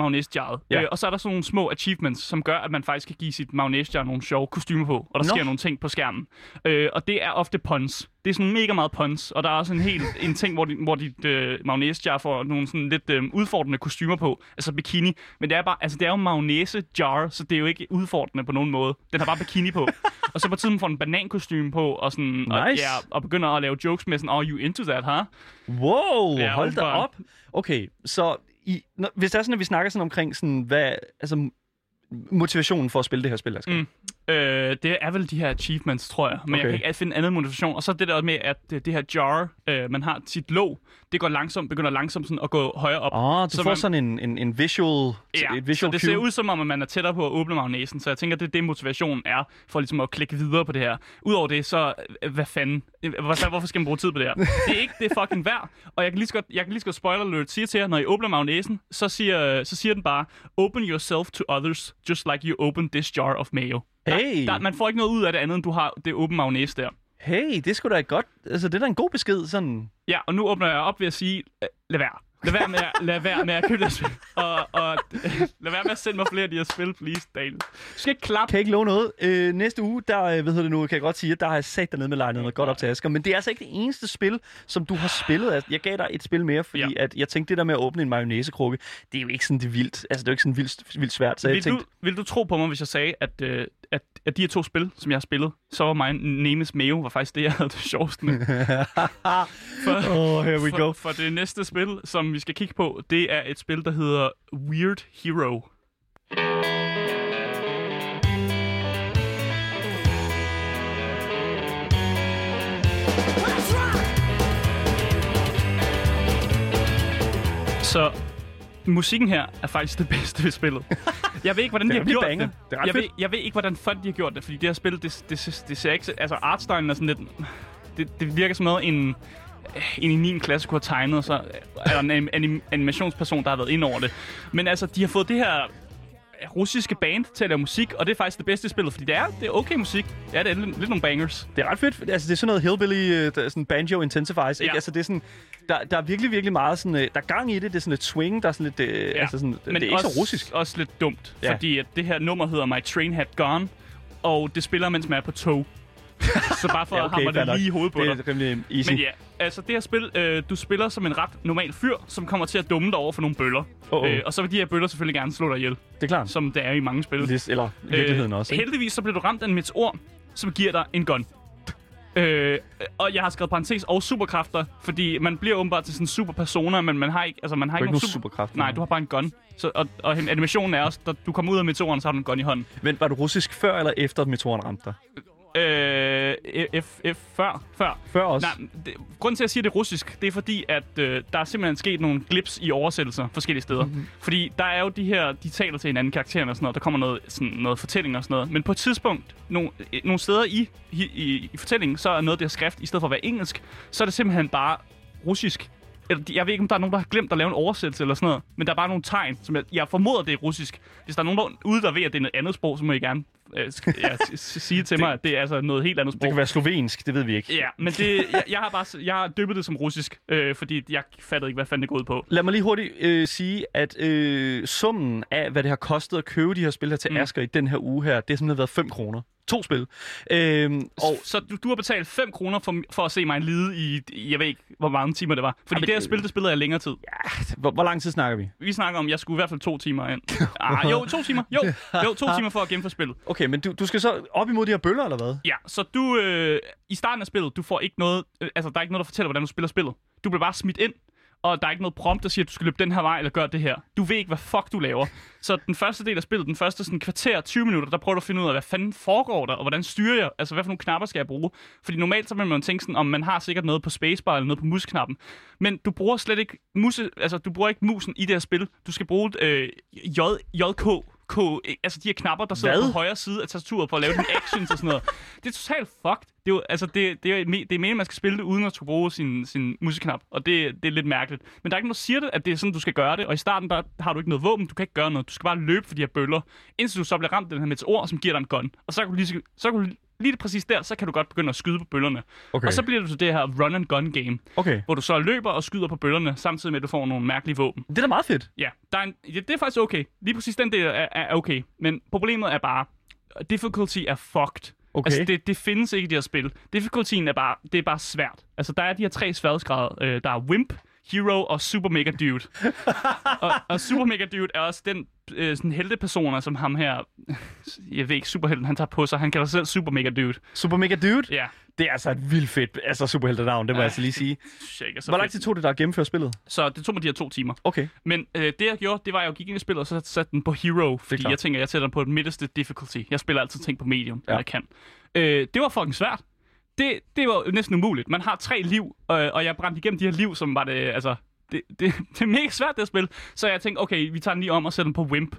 Speaker 1: Ja.
Speaker 2: øh, og så er der sådan nogle små achievements, som gør, at man faktisk kan give sit mayonnaise-jar nogle sjove kostymer på, og der
Speaker 1: Nå.
Speaker 2: sker nogle ting på skærmen. Øh, og det er ofte puns. Det er sådan mega meget puns, og der er også en helt en ting, hvor, de, hvor dit øh, mayonnaise-jar får nogle sådan lidt øh, udfordrende kostymer på, altså bikini. Men det er bare, altså det er jo mayonnaise-jar, så det er jo ikke udfordrende på nogen måde. Den har bare bikini på. og så på tiden får den banankostyme på, og sådan, og,
Speaker 1: Nice.
Speaker 2: ja, og begynder at lave jokes med sådan, oh, you into that, huh?
Speaker 1: Wow,
Speaker 2: Ja,
Speaker 1: hold da op. Okay, så i, når, hvis det er sådan, at vi snakker sådan omkring sådan, hvad, altså, motivationen for at spille det her spil, Asger.
Speaker 2: Mm. Øh, det er vel de her achievements, tror jeg. Men okay. Jeg kan ikke finde anden motivation. Og så det der med, at det, det her jar, øh, man har sit låg, det går langsomt, begynder langsomt sådan at gå højere op.
Speaker 1: Åh, du
Speaker 2: Så
Speaker 1: får
Speaker 2: man-
Speaker 1: sådan en, en, en visual,
Speaker 2: Ja,
Speaker 1: et
Speaker 2: så
Speaker 1: visual
Speaker 2: det
Speaker 1: cue.
Speaker 2: ser ud som om, at man er tættere på at åbne magnesen. Så jeg tænker, det er det, motivationen er, for ligesom at klikke videre på det her. Udover det, så øh, hvad fanden? Hvorfor, hvorfor skal man bruge tid på det her? Det er ikke det er fucking værd. Og jeg kan lige så godt, jeg kan lige så godt spoiler alert sige til jer, når I åbner magnesen, så siger, så siger den bare, open yourself to others, just like you open this jar of mayo.
Speaker 1: Hey.
Speaker 2: Der, der, man får ikke noget ud af det andet, end du har det åbne magnæs der.
Speaker 1: Hey, det skulle da godt, altså det er da en god besked, sådan.
Speaker 2: Ja, og nu åbner jeg op ved at sige, lad være. Lad være med at, lad være med at købe det spil. Og, og lad være med at sende mig flere af de her spil, please, Daniel. Du skal ikke klappe.
Speaker 1: Kan jeg ikke love noget. Øh, næste uge, der øh, hvad hedder det nu, kan jeg godt sige, at der har jeg sat dernede med legnet noget godt op til Asger. Men det er altså ikke det eneste spil, som du har spillet. Jeg gav dig et spil mere, fordi
Speaker 2: Ja.
Speaker 1: at jeg tænkte, det der med at åbne en mayonnaise-krukke, det er jo ikke sådan det vildt. Altså, det er jo ikke sådan vildt, vildt svært. Så jeg
Speaker 2: Vil
Speaker 1: tænkte,
Speaker 2: du, vil du tro på mig, hvis jeg sagde, at, øh, at, at de her to spil, som jeg har spillet, så var mig Nemes Mayo var faktisk det, jeg havde det sjovest med. For,
Speaker 1: oh, here we go.
Speaker 2: for, for det næste spil, som vi skal kigge på, det er et spil, der hedder Weird Hero. Så musikken her er faktisk det bedste ved spillet. Jeg ved ikke, hvordan de har gjort
Speaker 1: banger.
Speaker 2: det.
Speaker 1: Det er
Speaker 2: jeg, ved, jeg ved ikke, hvordan fuck de har gjort det, fordi det her spil, det, det, det ser ikke... så- Altså, artstylen er sådan lidt... Det, det virker som noget, en, en i 9. klasse kunne have tegnet, og så er der en anim- anim- animationsperson, der har været ind over det. Men altså, de har fået det her russiske band til at lave musik, og det er faktisk det bedste i spillet, fordi det er, det er okay musik. Ja, det er lidt, lidt nogle bangers.
Speaker 1: Det er ret fedt. Altså, det er sådan noget hillbilly, øh, sådan banjo intensifies. Ikke?
Speaker 2: Ja.
Speaker 1: Altså, det er sådan, der, der er virkelig, virkelig meget sådan, øh, der er gang i det. Det er sådan lidt swing, der er sådan lidt, øh, ja. altså sådan, det er ikke
Speaker 2: også,
Speaker 1: så russisk.
Speaker 2: også lidt dumt,
Speaker 1: Ja.
Speaker 2: fordi at det her nummer hedder My Train Had Gone, og det spiller, mens man er på tog. så bare for
Speaker 1: Ja, okay,
Speaker 2: at hamre det
Speaker 1: nok.
Speaker 2: lige i hovedet på dig.
Speaker 1: Det er rimelig easy.
Speaker 2: Men ja, altså det her spil, øh, du spiller som en ret normal fyr, som kommer til at dumme dig over for nogle bøller.
Speaker 1: Oh, oh.
Speaker 2: Øh, og så vil de her bøller selvfølgelig gerne slå dig ihjel,
Speaker 1: Det er klart.
Speaker 2: som det er i mange spil.
Speaker 1: Lis- Eller i virkeligheden også. ikke?
Speaker 2: Heldigvis så bliver du ramt af en meteor, som giver dig en gun. Øh, og jeg har skrevet parentes og superkræfter, fordi man bliver åbenbart til sådan en super persona, men man har ikke, altså man har
Speaker 1: Du har
Speaker 2: ikke,
Speaker 1: ikke nogen
Speaker 2: super...
Speaker 1: superkræfter.
Speaker 2: Nej, du har bare en gun. Så, og, og animationen er også, da du kommer ud af meteoren, så har du en gun i hånden.
Speaker 1: Men var du russisk før eller efter, at meteoren ramte dig?
Speaker 2: Øh, F, F, før, før.
Speaker 1: Før også?
Speaker 2: Nej, det, grunden til, at jeg siger, det er russisk, det er fordi, at øh, der er simpelthen sket nogle glips i oversættelser forskellige steder.
Speaker 1: Mhm.
Speaker 2: Mm-hmm. Fordi der er jo de her, de taler til hinanden, karaktererne og sådan noget, der kommer noget, sådan noget fortælling og sådan noget. Men på et tidspunkt, nogle, øh, nogle steder i, i, i, i fortællingen, så er noget af det her skrift, i stedet for at være engelsk, så er det simpelthen bare russisk. Eller, jeg ved ikke, om der er nogen, der har glemt at lave en oversættelse eller sådan noget, men der er bare nogle tegn, som jeg, jeg formoder, det er russisk. Hvis der er nogen der, ude, der ved, at det er noget andet sprog, så må I gerne øh, ja, sige til mig, at det er altså noget helt andet sprog.
Speaker 1: Det kan være slovensk, det ved vi ikke.
Speaker 2: Ja, men det, jeg, jeg har bare jeg har dyppet det som russisk, øh, fordi jeg fattede ikke, hvad fanden det går ud på.
Speaker 1: Lad mig lige hurtigt øh, sige, at øh, summen af, hvad det har kostet at købe de her spil her til mm. Asger i den her uge her, det har simpelthen været 5 kroner. To spil. Øhm, og
Speaker 2: så du, du har betalt 5 kroner for, for at se mig lide i, jeg ved ikke, hvor mange timer det var. Fordi
Speaker 1: men
Speaker 2: det her
Speaker 1: det-
Speaker 2: spil, det spillede jeg længere tid.
Speaker 1: hvor, hvor lang tid snakker vi?
Speaker 2: Vi snakker om, jeg skulle i hvert fald to timer ind. Ah, jo, to timer. Jo, jo, to timer for at gennemføre spillet.
Speaker 1: Okay, men du, du skal så op imod de her bøller, eller hvad?
Speaker 2: Ja, så du, øh, i starten af spillet, du får ikke noget, øh, altså der er ikke noget, der fortæller, hvordan du spiller spillet. Du bliver bare smidt ind, og der er ikke noget prompt, der siger, at du skal løbe den her vej, eller gøre det her. Du ved ikke, hvad fuck du laver. Så den første del af spillet, den første sådan kvarter, 20 minutter, der prøver du at finde ud af, hvad fanden foregår der, og hvordan styrer jeg, altså hvad for nogle knapper skal jeg bruge. Fordi normalt så vil man tænke sådan, om man har sikkert noget på spacebar eller noget på musknappen. Men du bruger slet ikke muse, altså du bruger ikke musen i det her spil. Du skal bruge øh, J, JK, K, altså de her knapper, der sidder
Speaker 1: Hvad?
Speaker 2: på højre side af tastaturet for at lave dine actions og sådan noget. Det er totalt fucked. Det er jo, altså, det, det er, det er meningen, man skal spille det, uden at skulle bruge sin, sin musikknap. Og det, det er lidt mærkeligt. Men der er ikke nogen, der siger det, at det er sådan, du skal gøre det. Og i starten, der har du ikke noget våben. Du kan ikke gøre noget. Du skal bare løbe for de her bøller. Indtil du så bliver ramt af den her meteor, som giver dig en gun. Og så kan du lige, så kan du lige præcis der, så kan du godt begynde at skyde på bøllerne.
Speaker 1: Okay.
Speaker 2: Og så bliver det til det her run and gun game,
Speaker 1: Okay.
Speaker 2: hvor du så løber og skyder på bøllerne, samtidig med, at du får nogle mærkelige våben.
Speaker 1: Det er da meget fedt.
Speaker 2: Ja, der er en, ja, det er faktisk okay. Lige præcis den del er, er okay. Men problemet er bare, difficulty er fucked.
Speaker 1: Okay.
Speaker 2: Altså, det, det findes ikke i de her spil. Difficultyen er bare, det er bare svært. Altså, der er de her tre sværhedsgrader. Øh, der er Wimp, Hero og Super Mega Dude. og, og Super Mega Dude er også den øh, sådan heltepersoner, som ham her, jeg ved ikke, superhelten, han tager på sig. Han kalder sig selv Super Mega Dude.
Speaker 1: Super Mega Dude.
Speaker 2: Ja,
Speaker 1: Det er altså et vildt fedt altså superheltenavn, det må
Speaker 2: Ja.
Speaker 1: jeg altså lige sige.
Speaker 2: er så
Speaker 1: Hvor lang tid tog det dig at gennemføre spillet?
Speaker 2: Så det tog mig de her to timer.
Speaker 1: Okay.
Speaker 2: Men øh, det jeg gjorde, det var, at jeg gik ind i spillet, og så satte den på Hero, fordi jeg tænker, jeg sætter den på et midterste difficulty. Jeg spiller altid ting på medium,
Speaker 1: Ja.
Speaker 2: når jeg kan. Øh, det var fucking svært. Det, det var næsten umuligt. Man har tre liv, øh, og jeg brændte igennem de her liv, som var det, altså... Det, det, det er mega svært, det at. Så jeg tænkte, okay, vi tager den lige om og sætter den på Wimp.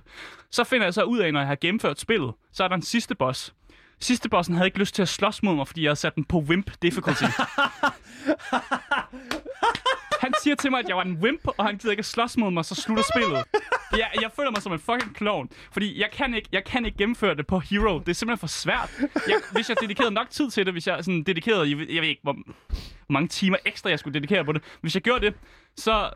Speaker 2: Så finder jeg så ud af, når jeg har gennemført spillet, så er der en sidste boss. Sidste bossen havde ikke lyst til at slås mod mig, fordi jeg havde sat den på Wimp difficulty. Han siger til mig, at jeg var en wimp, og han gider ikke at slås mod mig, så slutter spillet. Jeg, jeg føler mig som en fucking clown, fordi jeg kan, ikke, jeg kan ikke gennemføre det på Hero. Det er simpelthen for svært. Jeg, hvis jeg dedikerede nok tid til det, hvis jeg sådan dedikerede, jeg, ved- jeg ved ikke, hvor, hvor mange timer ekstra jeg skulle dedikere på det. Hvis jeg gjorde det, så,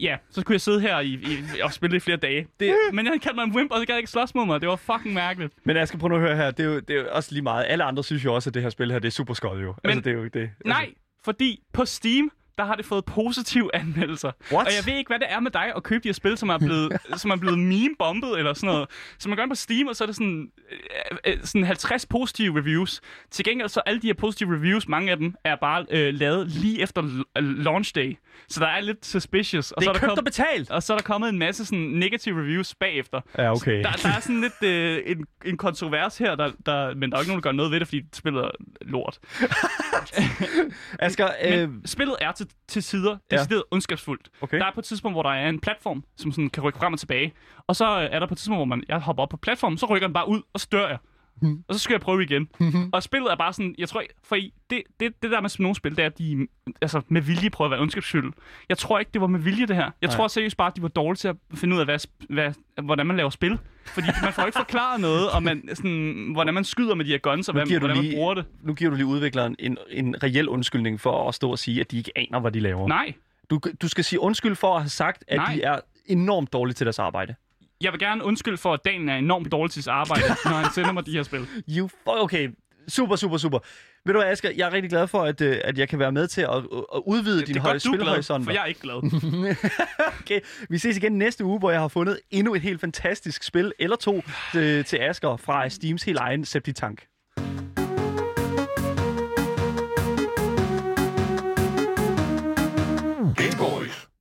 Speaker 2: ja, så kunne jeg sidde her i, i, og spille det i flere dage. Det, men jeg kaldte mig en wimp, og så gad jeg ikke slås mod mig. Det var fucking mærkeligt.
Speaker 1: Men jeg skal prøve at høre her, det er, jo, det er jo også lige meget. Alle andre synes jo også, at det her spil her, det er super skødt jo. Men, altså, det er jo ikke det.
Speaker 2: Nej, fordi på Steam, der har det fået positive anmeldelser.
Speaker 1: What?
Speaker 2: Og jeg ved ikke, hvad det er med dig at købe de her spil, som er blevet, som er blevet meme-bombet eller sådan noget. Så man går ind på Steam, og så er det sådan, øh, øh, sådan 50 positive reviews. Til gengæld så alle de her positive reviews, mange af dem er bare øh, lavet lige efter l- launch day. Så der er lidt suspicious. Og
Speaker 1: Det
Speaker 2: så
Speaker 1: er
Speaker 2: er der
Speaker 1: købt og betalt.
Speaker 2: og så er der kommet en masse sådan negative reviews bagefter.
Speaker 1: Ja, okay.
Speaker 2: Der, der er sådan lidt øh, en, en kontrovers her, der, der, men der er ikke nogen, der gør noget ved det, fordi spillet er lort.
Speaker 1: Asger, øh,
Speaker 2: Men spillet er til, til sider
Speaker 1: Ja.
Speaker 2: decideret ondskabsfuldt.
Speaker 1: Okay.
Speaker 2: Der er på et tidspunkt, hvor der er en platform, som sådan kan rykke frem og tilbage. Og så er der på et tidspunkt, hvor man, jeg hopper op på platformen, så rykker den bare ud, og så dør jeg.
Speaker 1: Mhm.
Speaker 2: og så skal jeg prøve igen.
Speaker 1: Mhm.
Speaker 2: Og spillet er bare sådan, jeg tror for I, det, det, det der med nogle spil, det er, at de altså, med vilje prøver at være ondskabsfulde. Jeg tror ikke, det var med vilje, det her. Jeg
Speaker 1: Nej.
Speaker 2: tror seriøst bare, at de var dårlige til at finde ud af, hvad, hvad, hvordan man laver spil. Fordi man får ikke forklaret noget, og man, sådan, hvordan man skyder med de her guns, og hvad, hvordan
Speaker 1: lige-
Speaker 2: man bruger det.
Speaker 1: Nu giver du lige udvikleren en, en reel undskyldning for at stå og sige, at de ikke aner, hvad de laver.
Speaker 2: Nej,
Speaker 1: Du, du skal sige undskyld for at have sagt, at
Speaker 2: Nej.
Speaker 1: de er enormt dårlige til deres arbejde.
Speaker 2: Jeg vil gerne undskylde for, at Daniel er enormt dårlig til sit arbejde, når han sender mig de her spil.
Speaker 1: You, okay, super, super, super. Ved du hvad, Asger, jeg er rigtig glad for, at, øh, at jeg kan være med til at, at udvide
Speaker 2: Det
Speaker 1: din høje spilhorisonter.
Speaker 2: for jeg er ikke glad.
Speaker 1: Okay, vi ses igen næste uge, hvor jeg har fundet endnu et helt fantastisk spil, eller to, til, til Asger fra Steams helt egen Septitank.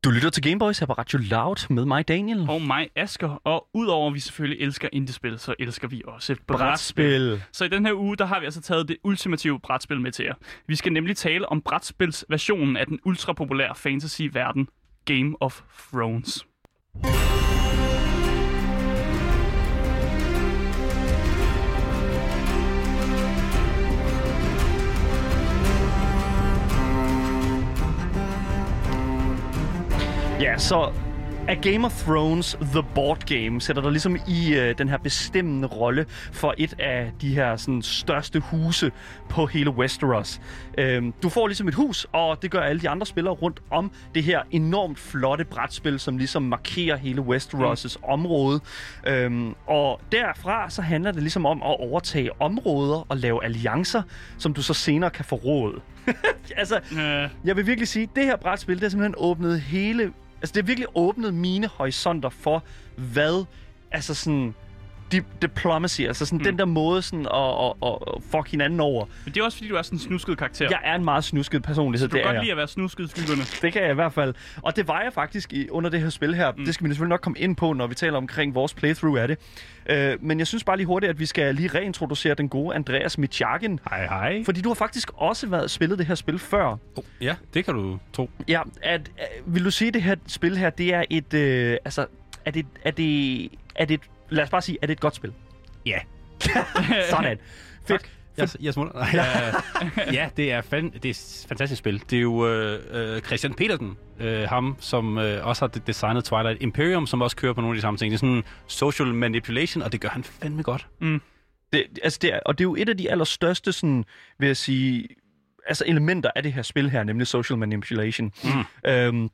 Speaker 1: Du lytter til Gameboys her på Radio Loud med mig, Daniel.
Speaker 2: og mig, Asker. Og udover at vi selvfølgelig elsker indie-spil, så elsker vi også brætspil.
Speaker 1: Brætspil.
Speaker 2: Så i den her uge, der har vi altså taget det ultimative brætspil med til jer. Vi skal nemlig tale om brætspilsversionen af den ultrapopulære fantasy-verden Game of Thrones.
Speaker 1: Ja, så er Game of Thrones The Board Game sætter dig ligesom i øh, den her bestemmende rolle for et af de her sådan, største huse på hele Westeros. Øhm, du får ligesom et hus, og det gør alle de andre spillere rundt om det her enormt flotte brætspil, som ligesom markerer hele Westeros' mm. område. Øhm, og derfra så handler det ligesom om at overtage områder og lave alliancer, som du så senere kan forråde. altså,
Speaker 2: Øh,
Speaker 1: jeg vil virkelig sige, at det her brætspil, det har simpelthen åbnet hele... Altså, det har virkelig åbnet mine horisonter for, hvad... Altså sådan... Di- diplomacy, altså sådan mm. den der måde sådan at, at, at, at fuck hinanden over.
Speaker 2: men det er også fordi, du er sådan en snusket karakter.
Speaker 1: Jeg er en meget snusket personlighed,
Speaker 2: du kan
Speaker 1: det er
Speaker 2: godt
Speaker 1: jeg.
Speaker 2: lide at være snusket skyggerne.
Speaker 1: Det kan jeg i hvert fald. Og det var jeg faktisk i, under det her spil her. Mm. Det skal vi selvfølgelig nok komme ind på, når vi taler omkring vores playthrough af det. Uh, men jeg synes bare lige hurtigt, at vi skal lige reintroducere den gode Andreas Michakin.
Speaker 4: Hej, hej.
Speaker 1: Fordi du har faktisk også været spillet det her spil før.
Speaker 4: Oh, ja, det kan du tro.
Speaker 1: Ja, at, at, vil du sige, at det her spil her, det er et, øh, altså, er det, er det, er det, et- lad os bare sige, er det et godt spil?
Speaker 4: Ja.
Speaker 1: Sådan. Fedt.
Speaker 4: Jeg, jeg smutter. Nej, ja, ja, det er, fan, det er et fantastisk spil. Det er jo øh, øh, Christian Petersen, øh, ham, som øh, også har de- designet Twilight Imperium, som også kører på nogle af de samme ting. Det er sådan social manipulation, og det gør han fandme godt.
Speaker 1: Det, altså det er, og det er jo et af de allerstørste, sådan, vil jeg sige, altså elementer af det her spil her, nemlig social manipulation. Mm. Øhm,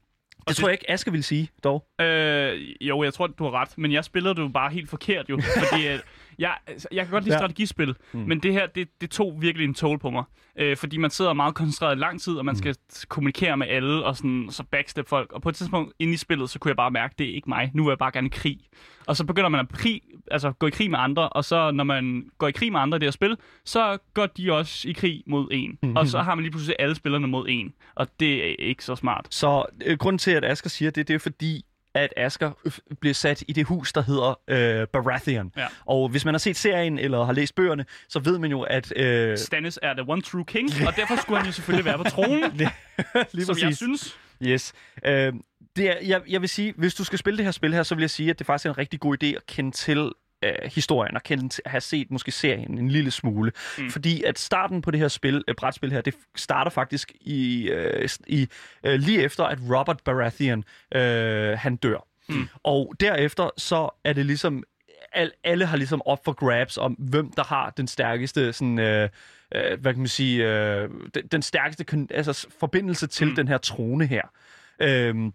Speaker 1: det tror jeg ikke, Asger vil sige, dog.
Speaker 2: Øh, jo, jeg tror, du har ret, men jeg spiller det jo bare helt forkert jo, fordi at jeg, altså, jeg kan godt lide
Speaker 1: Ja.
Speaker 2: strategispil, mm. men det her, det, det tog virkelig en tål på mig, øh, fordi man sidder meget koncentreret i lang tid, og man skal mm. kommunikere med alle, og sådan, så backstep folk, og på et tidspunkt inde i spillet, så kunne jeg bare mærke, det er ikke mig, nu vil jeg bare gerne i krig. Og så begynder man at krig, altså, gå i krig med andre, og så når man går i krig med andre i det her spil, så går de også i krig mod en. Mm. Og så har man lige pludselig alle spillerne mod en, og det er ikke så smart.
Speaker 1: Så øh, grunden til, at Asger siger det, det er fordi, at Asger øh, bliver sat i det hus, der hedder øh, Baratheon.
Speaker 2: Ja.
Speaker 1: Og hvis man har set serien eller har læst bøgerne, så ved man jo, at... Øh,
Speaker 2: Stannis er the one true king, og derfor skulle han jo selvfølgelig være på tronen,
Speaker 1: lige
Speaker 2: som jeg synes.
Speaker 1: Yes. Øh, det er, jeg, jeg vil sige, hvis du skal spille det her spil her, så vil jeg sige, at det faktisk er en rigtig god idé at kende til øh, historien og kende have set måske serien en lille smule. Mm. Fordi at starten på det her spil, øh, brætspil her, det starter faktisk i, øh, i øh, lige efter, at Robert Baratheon øh, han dør. Mm. Og derefter så er det ligesom al, alle har ligesom op for grabs om, hvem der har den stærkeste sådan, øh, øh, hvad kan man sige, øh, den, den stærkeste altså, forbindelse til mm. den her trone her. Øhm,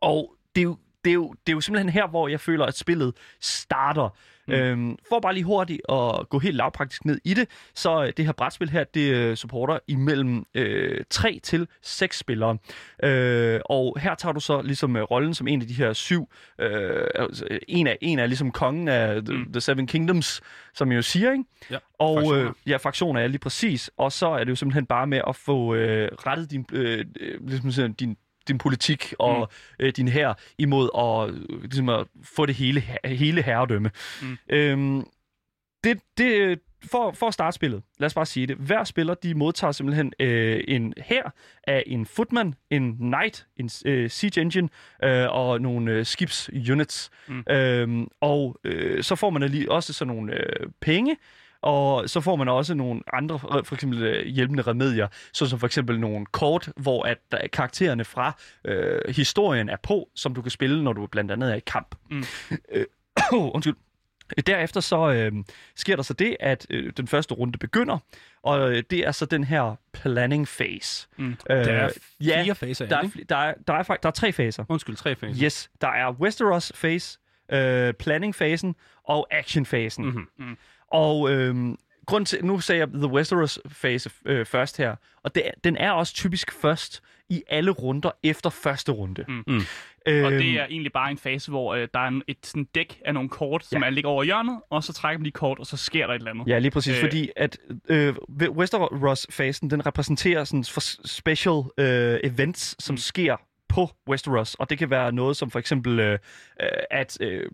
Speaker 1: og det er, jo, det, er jo, det er jo simpelthen her, hvor jeg føler, at spillet starter. Mm. Øhm, for bare lige hurtigt at gå helt lavpraktisk ned i det, så øh, det her brætspil her, det øh, supporter imellem øh, 3 til 6 spillere. Øh, og her tager du så ligesom øh, rollen som en af de her syv, øh, altså, en, af, en af ligesom kongen af The,
Speaker 2: Mm.
Speaker 1: the Seven Kingdoms, som jeg jo siger, ikke?
Speaker 4: Ja,
Speaker 1: Og
Speaker 4: fraktioner.
Speaker 1: øh, ja, fraktioner er lige præcis. Og så er det jo simpelthen bare med at få øh, rettet din, øh, ligesom sådan, din, din politik og mm. øh, din her imod at, øh, ligesom at få det hele, hele herredømme.
Speaker 2: Mm.
Speaker 1: Øhm, det, det, for, for at starte spillet, lad os bare sige det. Hver spiller, de modtager simpelthen øh, en her af en footman, en knight, en øh, siege engine øh, og nogle øh, skibsunits.
Speaker 2: Mm.
Speaker 1: Øhm, og øh, så får man lige også sådan nogle øh, penge, Og så får man også nogle andre, øh, for eksempel øh, hjælpende remedier, såsom for eksempel nogle kort, hvor at der, karaktererne fra øh, historien er på, som du kan spille, når du blandt andet er i kamp.
Speaker 2: Mm.
Speaker 1: Øh, undskyld. Derefter så øh, sker der så det, at øh, den første runde begynder, og øh, det er så den her planning phase.
Speaker 2: Mm.
Speaker 1: Øh,
Speaker 4: Der er
Speaker 1: ja,
Speaker 4: fire faser,
Speaker 1: der er,
Speaker 4: ikke?
Speaker 1: der, er, der, er, fakt- der er tre faser.
Speaker 4: Undskyld, tre faser.
Speaker 1: Yes, der er Westeros phase, øh, planning-fasen og action-fasen.
Speaker 4: Mhm.
Speaker 2: Mm.
Speaker 1: Og øh, grund til, nu sagde jeg The Westeros fase øh, først her, og det, den er også typisk først i alle runder efter første runde.
Speaker 2: Mm.
Speaker 4: Mm.
Speaker 1: Øhm,
Speaker 2: Og det er egentlig bare en fase, hvor øh, der er en, et sådan dæk af nogle kort, som
Speaker 1: Ja.
Speaker 2: er ligger over hjørnet, og så trækker man de kort, og så sker der et eller andet.
Speaker 1: Ja, lige præcis, Øh. fordi at øh, Westeros-fasen, den repræsenterer sådan for special øh, events, som mm. sker på Westeros, og det kan være noget som for eksempel, øh, øh, at øh,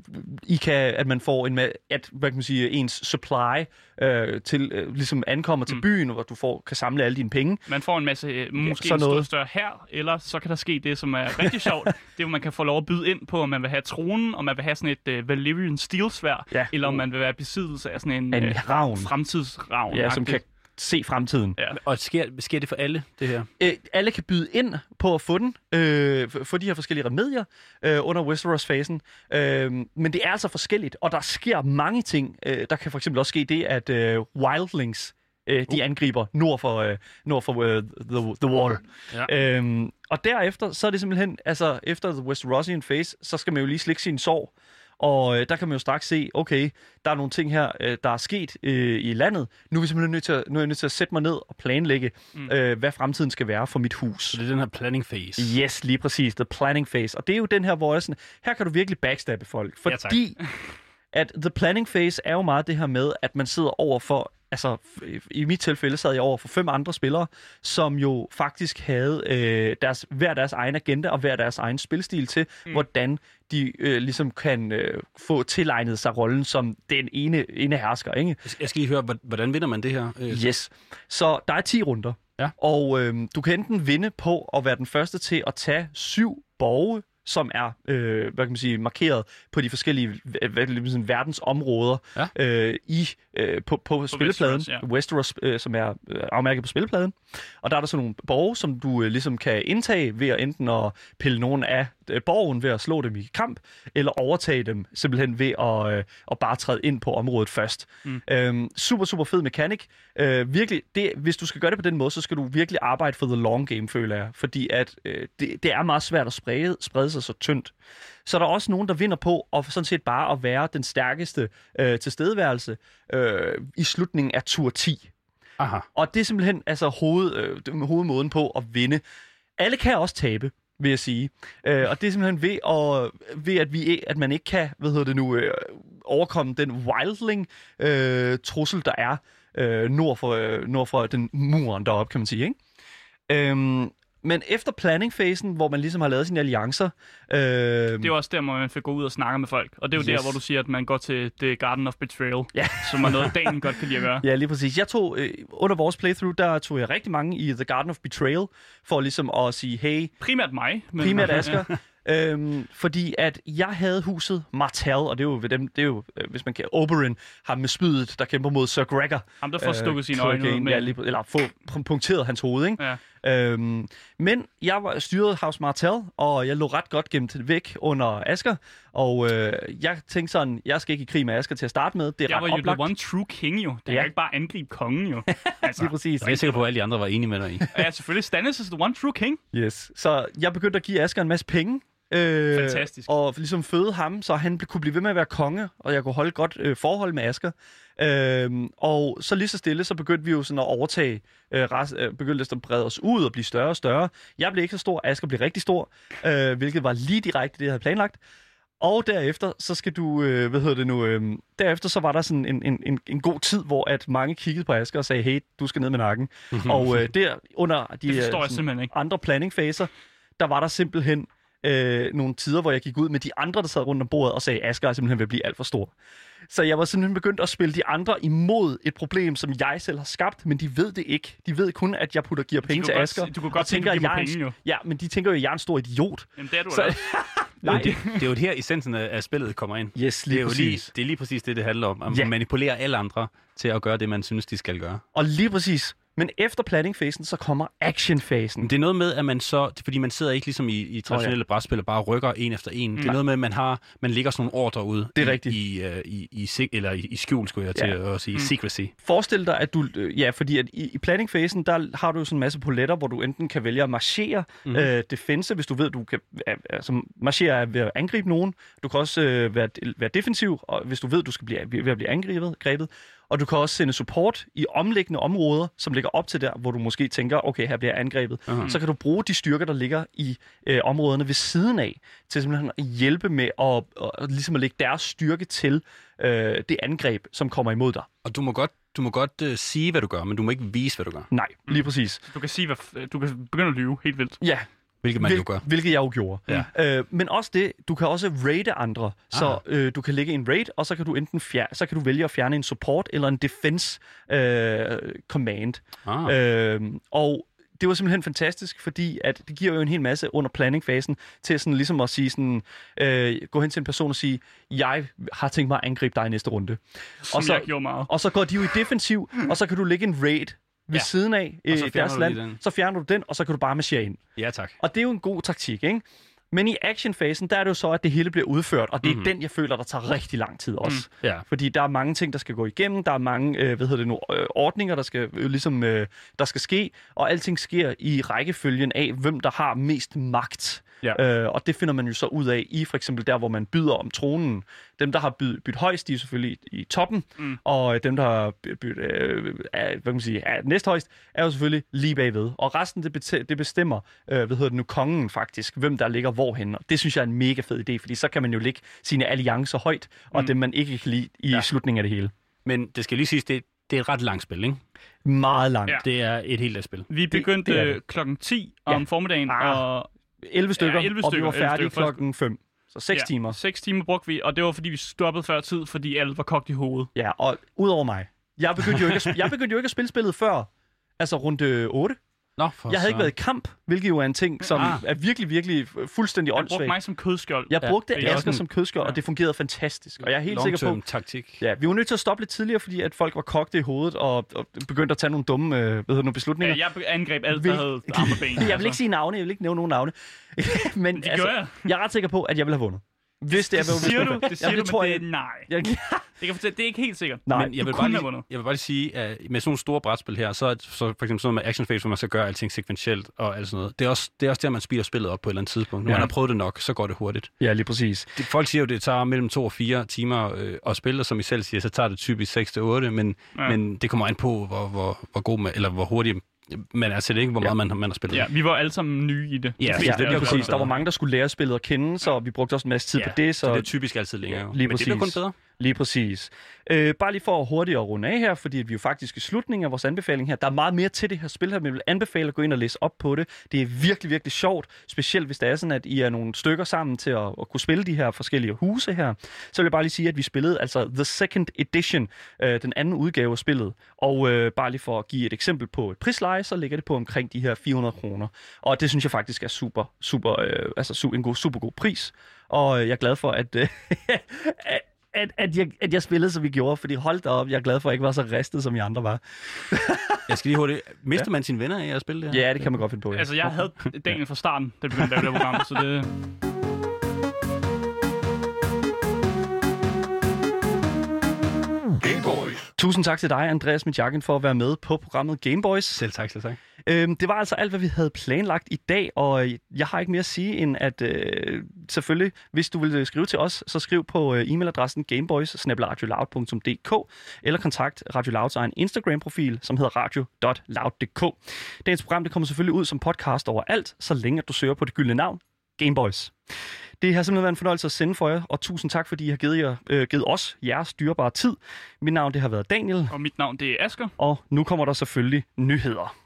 Speaker 1: I kan, at man får en, at hvad kan man sige, ens supply øh, til øh, ligesom ankommer til
Speaker 2: Mm.
Speaker 1: byen, hvor du får kan samle alle dine penge.
Speaker 2: Man får en masse, øh, måske
Speaker 1: sådan
Speaker 2: en
Speaker 1: noget.
Speaker 2: større her, eller så kan der ske det, som er rigtig sjovt. det er, man kan få lov at byde ind på, om man vil have tronen, om man vil have sådan et øh, Valyrian steel-svær,
Speaker 1: Ja.
Speaker 2: eller om man vil være besiddelse af sådan en,
Speaker 1: En
Speaker 2: øh,
Speaker 1: ravn,
Speaker 2: fremtidsravn.
Speaker 1: ja, som kan se fremtiden.
Speaker 2: Ja.
Speaker 4: Og sker, sker det for alle, det her?
Speaker 1: Øh, alle kan byde ind på at få den, øh, få de her forskellige remedier øh, under Westeros-fasen. Øh, men det er altså forskelligt, og der sker mange ting. Øh, der kan for eksempel også ske det, at øh, wildlings øh, de angriber nord for, øh, nord for øh, the, the Wall.
Speaker 4: Ja.
Speaker 1: Øhm, og derefter, så er det simpelthen, altså efter The Westerosian Phase, så skal man jo lige slikke sin sorg. Og øh, der kan man jo straks se, okay, der er nogle ting her, øh, der er sket øh, i landet. Nu er, vi simpelthen nødt til at, nu er jeg nødt til at sætte mig ned og planlægge, mm. øh, hvad fremtiden skal være for mit hus.
Speaker 4: Så det er den her planning phase.
Speaker 1: Yes, lige præcis. The planning phase. Og det er jo den her, hvor jeg sådan, her kan du virkelig backstabbe folk.
Speaker 4: Ja, tak.
Speaker 1: Fordi at the planning phase er jo meget det her med, at man sidder over for, altså i mit tilfælde sad jeg over for fem andre spillere, som jo faktisk havde øh, deres, hver deres egen agenda og hver deres egen spilstil til, mm. hvordan de øh, ligesom kan øh, få tilegnet sig rollen som den ene, ene hersker, ikke?
Speaker 4: Jeg skal lige høre, hvor- hvordan vinder man det her? Øh,
Speaker 1: Yes. Så der er 10 runder.
Speaker 4: Ja.
Speaker 1: Og øhm, du kan enten vinde på at være den første til at tage syv borge, som er øh, hvad kan man sige, markeret på de forskellige øh, hvad, hvad, sådan, verdensområder
Speaker 4: Ja.
Speaker 1: øh, i øh, på, på, spillepladen.
Speaker 2: Westeros, ja.
Speaker 1: Westeros, øh, som er øh, afmærket på spillepladen. Og der er der så nogle borge, som du øh, ligesom kan indtage ved at enten at pille nogen af øh, borgen ved at slå dem i kamp, eller overtage dem simpelthen ved at, øh, at bare træde ind på området først. Mm. Øhm, super, super fed mekanik. Øh, virkelig, det, hvis du skal gøre det på den måde, så skal du virkelig arbejde for the long game, føler jeg. Fordi at øh, det, det er meget svært at sprede, sprede sig så tyndt. Så er der også nogen, der vinder på at sådan set bare at være den stærkeste øh, tilstedeværelse øh, i slutningen af tur 10.
Speaker 4: Aha.
Speaker 1: Og det er simpelthen altså hoved, øh, hovedmåden på at vinde. Alle kan også tabe, vil jeg sige. Øh, og det er simpelthen ved, at, ved at, vi, at man ikke kan hvad hedder det nu, øh, overkomme den wildling øh, trussel, der er øh, nord, for, øh, nord for den muren deroppe, kan man sige. Ikke? Øhm, men efter planning-fasen, hvor man ligesom har lavet sine alliancer... Øh,
Speaker 2: Det er også der, hvor man får gå ud og snakke med folk. Og det er jo yes. Der, hvor du siger, at man går til The Garden of Betrayal,
Speaker 1: Ja.
Speaker 2: som er noget, dagen godt kan lide at gøre.
Speaker 1: Ja, lige præcis. Jeg tog, øh, under vores playthrough, der tog jeg rigtig mange i The Garden of Betrayal, for ligesom at sige, hey,
Speaker 2: Primært mig. Men,
Speaker 1: primært
Speaker 2: Ja.
Speaker 1: Asger, øhm, fordi at jeg havde huset Martell, og det er jo, ved dem, det er jo øh, hvis man kan, Oberyn, ham med spydet, der kæmper mod Sir Gregor.
Speaker 2: Ham, der får stukket sine øjne ud med.
Speaker 1: Ja, lige, eller få pu- punkteret hans hoved, ikke?
Speaker 2: Ja.
Speaker 1: Øhm, men jeg var styret House Martell, og jeg lå ret godt gemt væk under Asger, og øh, jeg tænkte sådan, jeg skal ikke i krig med Asger til at starte med. Det er
Speaker 2: Jeg
Speaker 1: ret
Speaker 2: var jo
Speaker 1: oplagt.
Speaker 2: the one true king jo. Det
Speaker 1: Ja.
Speaker 2: kan ikke bare angribe kongen jo. Altså,
Speaker 1: Lige præcis.
Speaker 4: Jeg er sikker på, at alle de andre var enige med dig i.
Speaker 2: ja, selvfølgelig. Stannis is the one true king.
Speaker 1: Yes. Så jeg begyndte at give Asger en masse penge. Øh,
Speaker 2: Fantastisk.
Speaker 1: Og ligesom føde ham, så han kunne blive ved med at være konge, og jeg kunne holde godt øh, forhold med Asger. Øh, og så lige så stille, så begyndte vi jo sådan at overtage, øh, rest, øh, begyndte at brede os ud og blive større og større. Jeg blev ikke så stor, Asger blev rigtig stor, øh, hvilket var lige direkte det, jeg havde planlagt. Og derefter, så skal du, øh, hvad hedder det nu, øh, derefter så var der sådan en, en, en, en god tid, hvor at mange kiggede på Asger og sagde, hey, du skal ned med nakken. og øh, der under de øh, sådan andre planning-faser, der var der simpelthen øh, nogle tider, hvor jeg gik ud med de andre, der sad rundt om bordet og sagde, Asger er simpelthen ved at blive alt for stor. Så jeg var simpelthen begyndt at spille de andre imod et problem, som jeg selv har skabt, men de ved det ikke. De ved kun, at jeg putter giver penge til
Speaker 2: godt
Speaker 1: Asger.
Speaker 2: du kunne
Speaker 1: og
Speaker 2: godt tænke,
Speaker 1: tænker,
Speaker 2: at
Speaker 1: jeg en-
Speaker 2: penge, jo.
Speaker 1: Ja, men de tænker jo, at jeg er en stor idiot.
Speaker 2: Jamen, det er du
Speaker 1: Så-.
Speaker 4: Nej. Det, det er jo her essensen af, af spillet kommer ind.
Speaker 1: Yes,
Speaker 4: Det
Speaker 1: lige
Speaker 4: er jo
Speaker 1: præcis.
Speaker 4: lige, det er lige præcis det, det handler om. At
Speaker 1: Ja.
Speaker 4: manipulere alle andre til at gøre det, man synes, de skal gøre.
Speaker 1: Og lige præcis. Men efter planning-fasen, så kommer action-fasen.
Speaker 4: Det er noget med, at man så, fordi man sidder ikke ligesom i, i traditionelle oh, ja. brætspil og bare rykker en efter en. Det er noget med, at man har, man lægger sådan nogle ordre ud.
Speaker 1: Det er
Speaker 4: i,
Speaker 1: rigtigt.
Speaker 4: I, uh, i, i, sig- eller i, i skjul, skulle jeg til
Speaker 1: Ja.
Speaker 4: at sige.
Speaker 2: Mm.
Speaker 4: Secrecy.
Speaker 1: Forestil dig, at du... øh, Ja, fordi at i, i planning-fasen, der har du jo sådan en masse poletter, hvor du enten kan vælge at marchere, mm-hmm. øh, defense, hvis du ved, du kan... øh, Altså, marchere er ved at angribe nogen. Du kan også øh, være, være defensiv, og hvis du ved, du skal blive, ved at blive angrebet. Grebet. Og du kan også sende support i omliggende områder, som ligger op til der, hvor du måske tænker, okay, her bliver jeg angrebet.
Speaker 4: Aha.
Speaker 1: Så kan du bruge de styrker, der ligger i øh, områderne ved siden af, til simpelthen at hjælpe med at, at, at, ligesom at lægge deres styrke til øh, det angreb, som kommer imod dig.
Speaker 4: Og du må godt, du må godt uh, sige, hvad du gør, men du må ikke vise, hvad du gør.
Speaker 1: Nej, lige præcis.
Speaker 2: Du kan sige, hvad, f- du kan begynde at lyve helt vildt.
Speaker 1: Ja,
Speaker 4: Hvilket man
Speaker 1: hvil,
Speaker 4: jo gør.
Speaker 1: hvilket jeg jo gjorde.
Speaker 4: Ja.
Speaker 1: Øh, men også det, du kan også raide andre. Så
Speaker 4: Ah.
Speaker 1: øh, du kan lægge en raid, og så kan du enten fjerne, så kan du vælge at fjerne en support eller en defense øh, command.
Speaker 4: Ah.
Speaker 1: Øh, og det var simpelthen fantastisk, fordi at det giver jo en hel masse under planning-fasen til sådan ligesom at sige sådan, øh, gå hen til en person og sige, jeg har tænkt mig at angribe dig i næste runde.
Speaker 2: Som
Speaker 1: Og så-
Speaker 2: jeg gjorde meget.
Speaker 1: Og så går de jo i defensiv, og så kan du lægge en raid ved
Speaker 4: Ja.
Speaker 1: siden af øh, deres land.
Speaker 4: den.
Speaker 1: Så fjerner du den, og så kan du bare marchere ind.
Speaker 4: Ja, tak.
Speaker 1: Og det er jo en god taktik, ikke? Men i actionfasen, der er det jo så, at det hele bliver udført, og det er
Speaker 4: Mhm.
Speaker 1: mm. den, jeg føler, der tager rigtig lang tid også. Mm.
Speaker 4: Ja.
Speaker 1: Fordi der er mange ting, der skal gå igennem, der er mange, øh, hvad hedder det nu, øh, ordninger, der skal, øh, ligesom, øh, der skal ske, og alting sker i rækkefølgen af, hvem der har mest magt.
Speaker 4: Ja.
Speaker 1: Øh, og det finder man jo så ud af i for eksempel der, hvor man byder om tronen. Dem, der har bydt, bydt højst, de er selvfølgelig i, toppen, mm. og øh, dem, der har by- bydt, øh, er, hvad kan man sige, er næsthøjst, er jo selvfølgelig lige bagved. Og resten, det, bete- det bestemmer, øh, hvad hedder det nu, kongen faktisk, hvem der ligger hvorhen. Og det synes jeg er en mega fed idé, fordi så kan man jo lægge sine alliancer højt, og
Speaker 2: Mm.
Speaker 1: dem man ikke kan lide i
Speaker 4: Ja.
Speaker 1: slutningen af det hele.
Speaker 4: Men det skal lige siges, det, det er et ret langt spil, ikke?
Speaker 1: Meget langt.
Speaker 2: Ja.
Speaker 4: Det er et helt af spil.
Speaker 2: Vi begyndte
Speaker 1: det
Speaker 2: det,
Speaker 1: det.
Speaker 2: klokken 10 om
Speaker 1: Ja.
Speaker 2: formiddagen,
Speaker 1: Ah,
Speaker 2: og
Speaker 1: 11 stykker,
Speaker 2: 11
Speaker 1: og vi
Speaker 2: stykker,
Speaker 1: var
Speaker 2: 11
Speaker 1: færdige klokken 5. Så 6
Speaker 2: ja,
Speaker 1: timer.
Speaker 2: 6 timer brugte vi, og det var fordi, vi stoppede før tid, fordi alt var kogt i hovedet.
Speaker 1: Ja, og udover mig. Jeg begyndte jo ikke at, jeg begyndte jo ikke at spille spillet før, altså runde 8.
Speaker 4: Nå, for
Speaker 1: Jeg havde ikke
Speaker 4: søren.
Speaker 1: været i kamp, hvilket jo er en ting, som
Speaker 4: Ah.
Speaker 1: er virkelig, virkelig fuldstændig
Speaker 2: Jeg brugte
Speaker 1: åndssvagt.
Speaker 2: mig som kødskjold.
Speaker 1: Jeg
Speaker 4: Ja,
Speaker 1: brugte
Speaker 2: er
Speaker 1: Asger som kødskjold,
Speaker 2: ja.
Speaker 1: og det fungerede fantastisk. Og jeg er helt sikker på,
Speaker 4: Long-term taktik.
Speaker 1: ja, vi var nødt til at stoppe lidt tidligere, fordi at folk var kogte i hovedet og, og begyndte at tage nogle dumme øh, hvad hedder nu, beslutninger.
Speaker 2: Ja, jeg angreb alt,
Speaker 1: Vil-
Speaker 2: der havde arme og ben. altså.
Speaker 1: Jeg vil ikke sige navne, jeg vil ikke nævne nogen navne. Men
Speaker 2: Det gør jeg.
Speaker 1: jeg er ret sikker på, at jeg ville have vundet. Hvis det er,
Speaker 2: Det siger du, det siger
Speaker 1: ja,
Speaker 2: du,
Speaker 1: tror
Speaker 2: men
Speaker 1: jeg.
Speaker 2: det er nej.
Speaker 1: Jeg,
Speaker 2: Det, kan fortælle, det er ikke helt sikkert.
Speaker 1: nej,
Speaker 4: Men jeg vil, bare lige, jeg vil bare lige sige, at med sådan nogle store brætspil her, så er så for eksempel sådan noget med action phase, hvor man skal gøre alting sekventielt og alt sådan noget. Det er også, det er også der, man speeder spillet op på et eller andet tidspunkt. Når
Speaker 1: Ja.
Speaker 4: man har prøvet det nok, så går det hurtigt.
Speaker 1: ja, lige præcis.
Speaker 4: Det, folk siger jo, det tager mellem to og fire timer øh, at spille, og som I selv siger, så tager det typisk 6 til 8, men,
Speaker 2: ja.
Speaker 4: men det kommer an på, hvor, hvor, hvor god man, eller hvor hurtigt man er til det, ikke? Hvor
Speaker 1: Ja.
Speaker 4: meget man, har- man har spillet.
Speaker 2: Ja, vi var alle sammen nye i det.
Speaker 4: Ja,
Speaker 1: Ja,
Speaker 4: det
Speaker 2: var
Speaker 1: præcis.
Speaker 2: der.
Speaker 1: Var mange, der skulle lære spillet at kende, så vi brugte også en masse tid på det.
Speaker 4: Så
Speaker 1: Så
Speaker 4: det er typisk altid længere. jo.
Speaker 1: lige
Speaker 4: men det bliver kun
Speaker 1: præcis.
Speaker 4: bedre.
Speaker 1: Lige præcis. Øh, bare lige for hurtigt at runde af her, fordi vi er jo faktisk i slutningen af vores anbefaling her. Der er meget mere til det her spil her, men jeg vil anbefale at gå ind og læse op på det. Det er virkelig, virkelig sjovt, specielt hvis det er sådan, at I er nogle stykker sammen til at, at kunne spille de her forskellige huse her. Så vil jeg bare lige sige, at vi spillede altså The Second Edition, øh, den anden udgave af spillet. Og øh, bare lige for at give et eksempel på et prisleje, så ligger det på omkring de her 400 kroner. Og det synes jeg faktisk er super, super, øh, altså su- en god, super god pris. Og øh, jeg er glad for, at, øh, at, at, jeg, at jeg spillede, som vi gjorde, fordi hold da op, jeg er glad for, at jeg ikke var så ristet, som I andre var.
Speaker 4: Jeg skal lige hurtigt. Mister man sine venner af at spille det her?
Speaker 1: Ja, det kan man godt finde på. Ja.
Speaker 2: Altså, jeg havde Daniel fra starten, da vi begyndte at lave det program, så det...
Speaker 3: Game Boys.
Speaker 1: Tusind tak til dig, Andreas Mitjakken, for at være med på programmet Gameboys.
Speaker 4: Selv tak, selv tak.
Speaker 1: Øhm, det var altså alt, hvad vi havde planlagt i dag, og øh, jeg har ikke mere at sige, end at øh, selvfølgelig, hvis du vil øh, skrive til os, så skriv på øh, e-mailadressen gameboys eller kontakt Radio Louds egen Instagram-profil, som hedder radio.loud.dk. Dagens program det kommer selvfølgelig ud som podcast overalt, så længe at du søger på det gyldne navn, Gameboys. Det har simpelthen været en fornøjelse at sende for jer, og tusind tak, fordi I har givet, jer, øh, givet os jeres dyrebare tid. Mit navn det har været Daniel,
Speaker 2: Og mit navn, det er Asker.
Speaker 1: og nu kommer der selvfølgelig nyheder.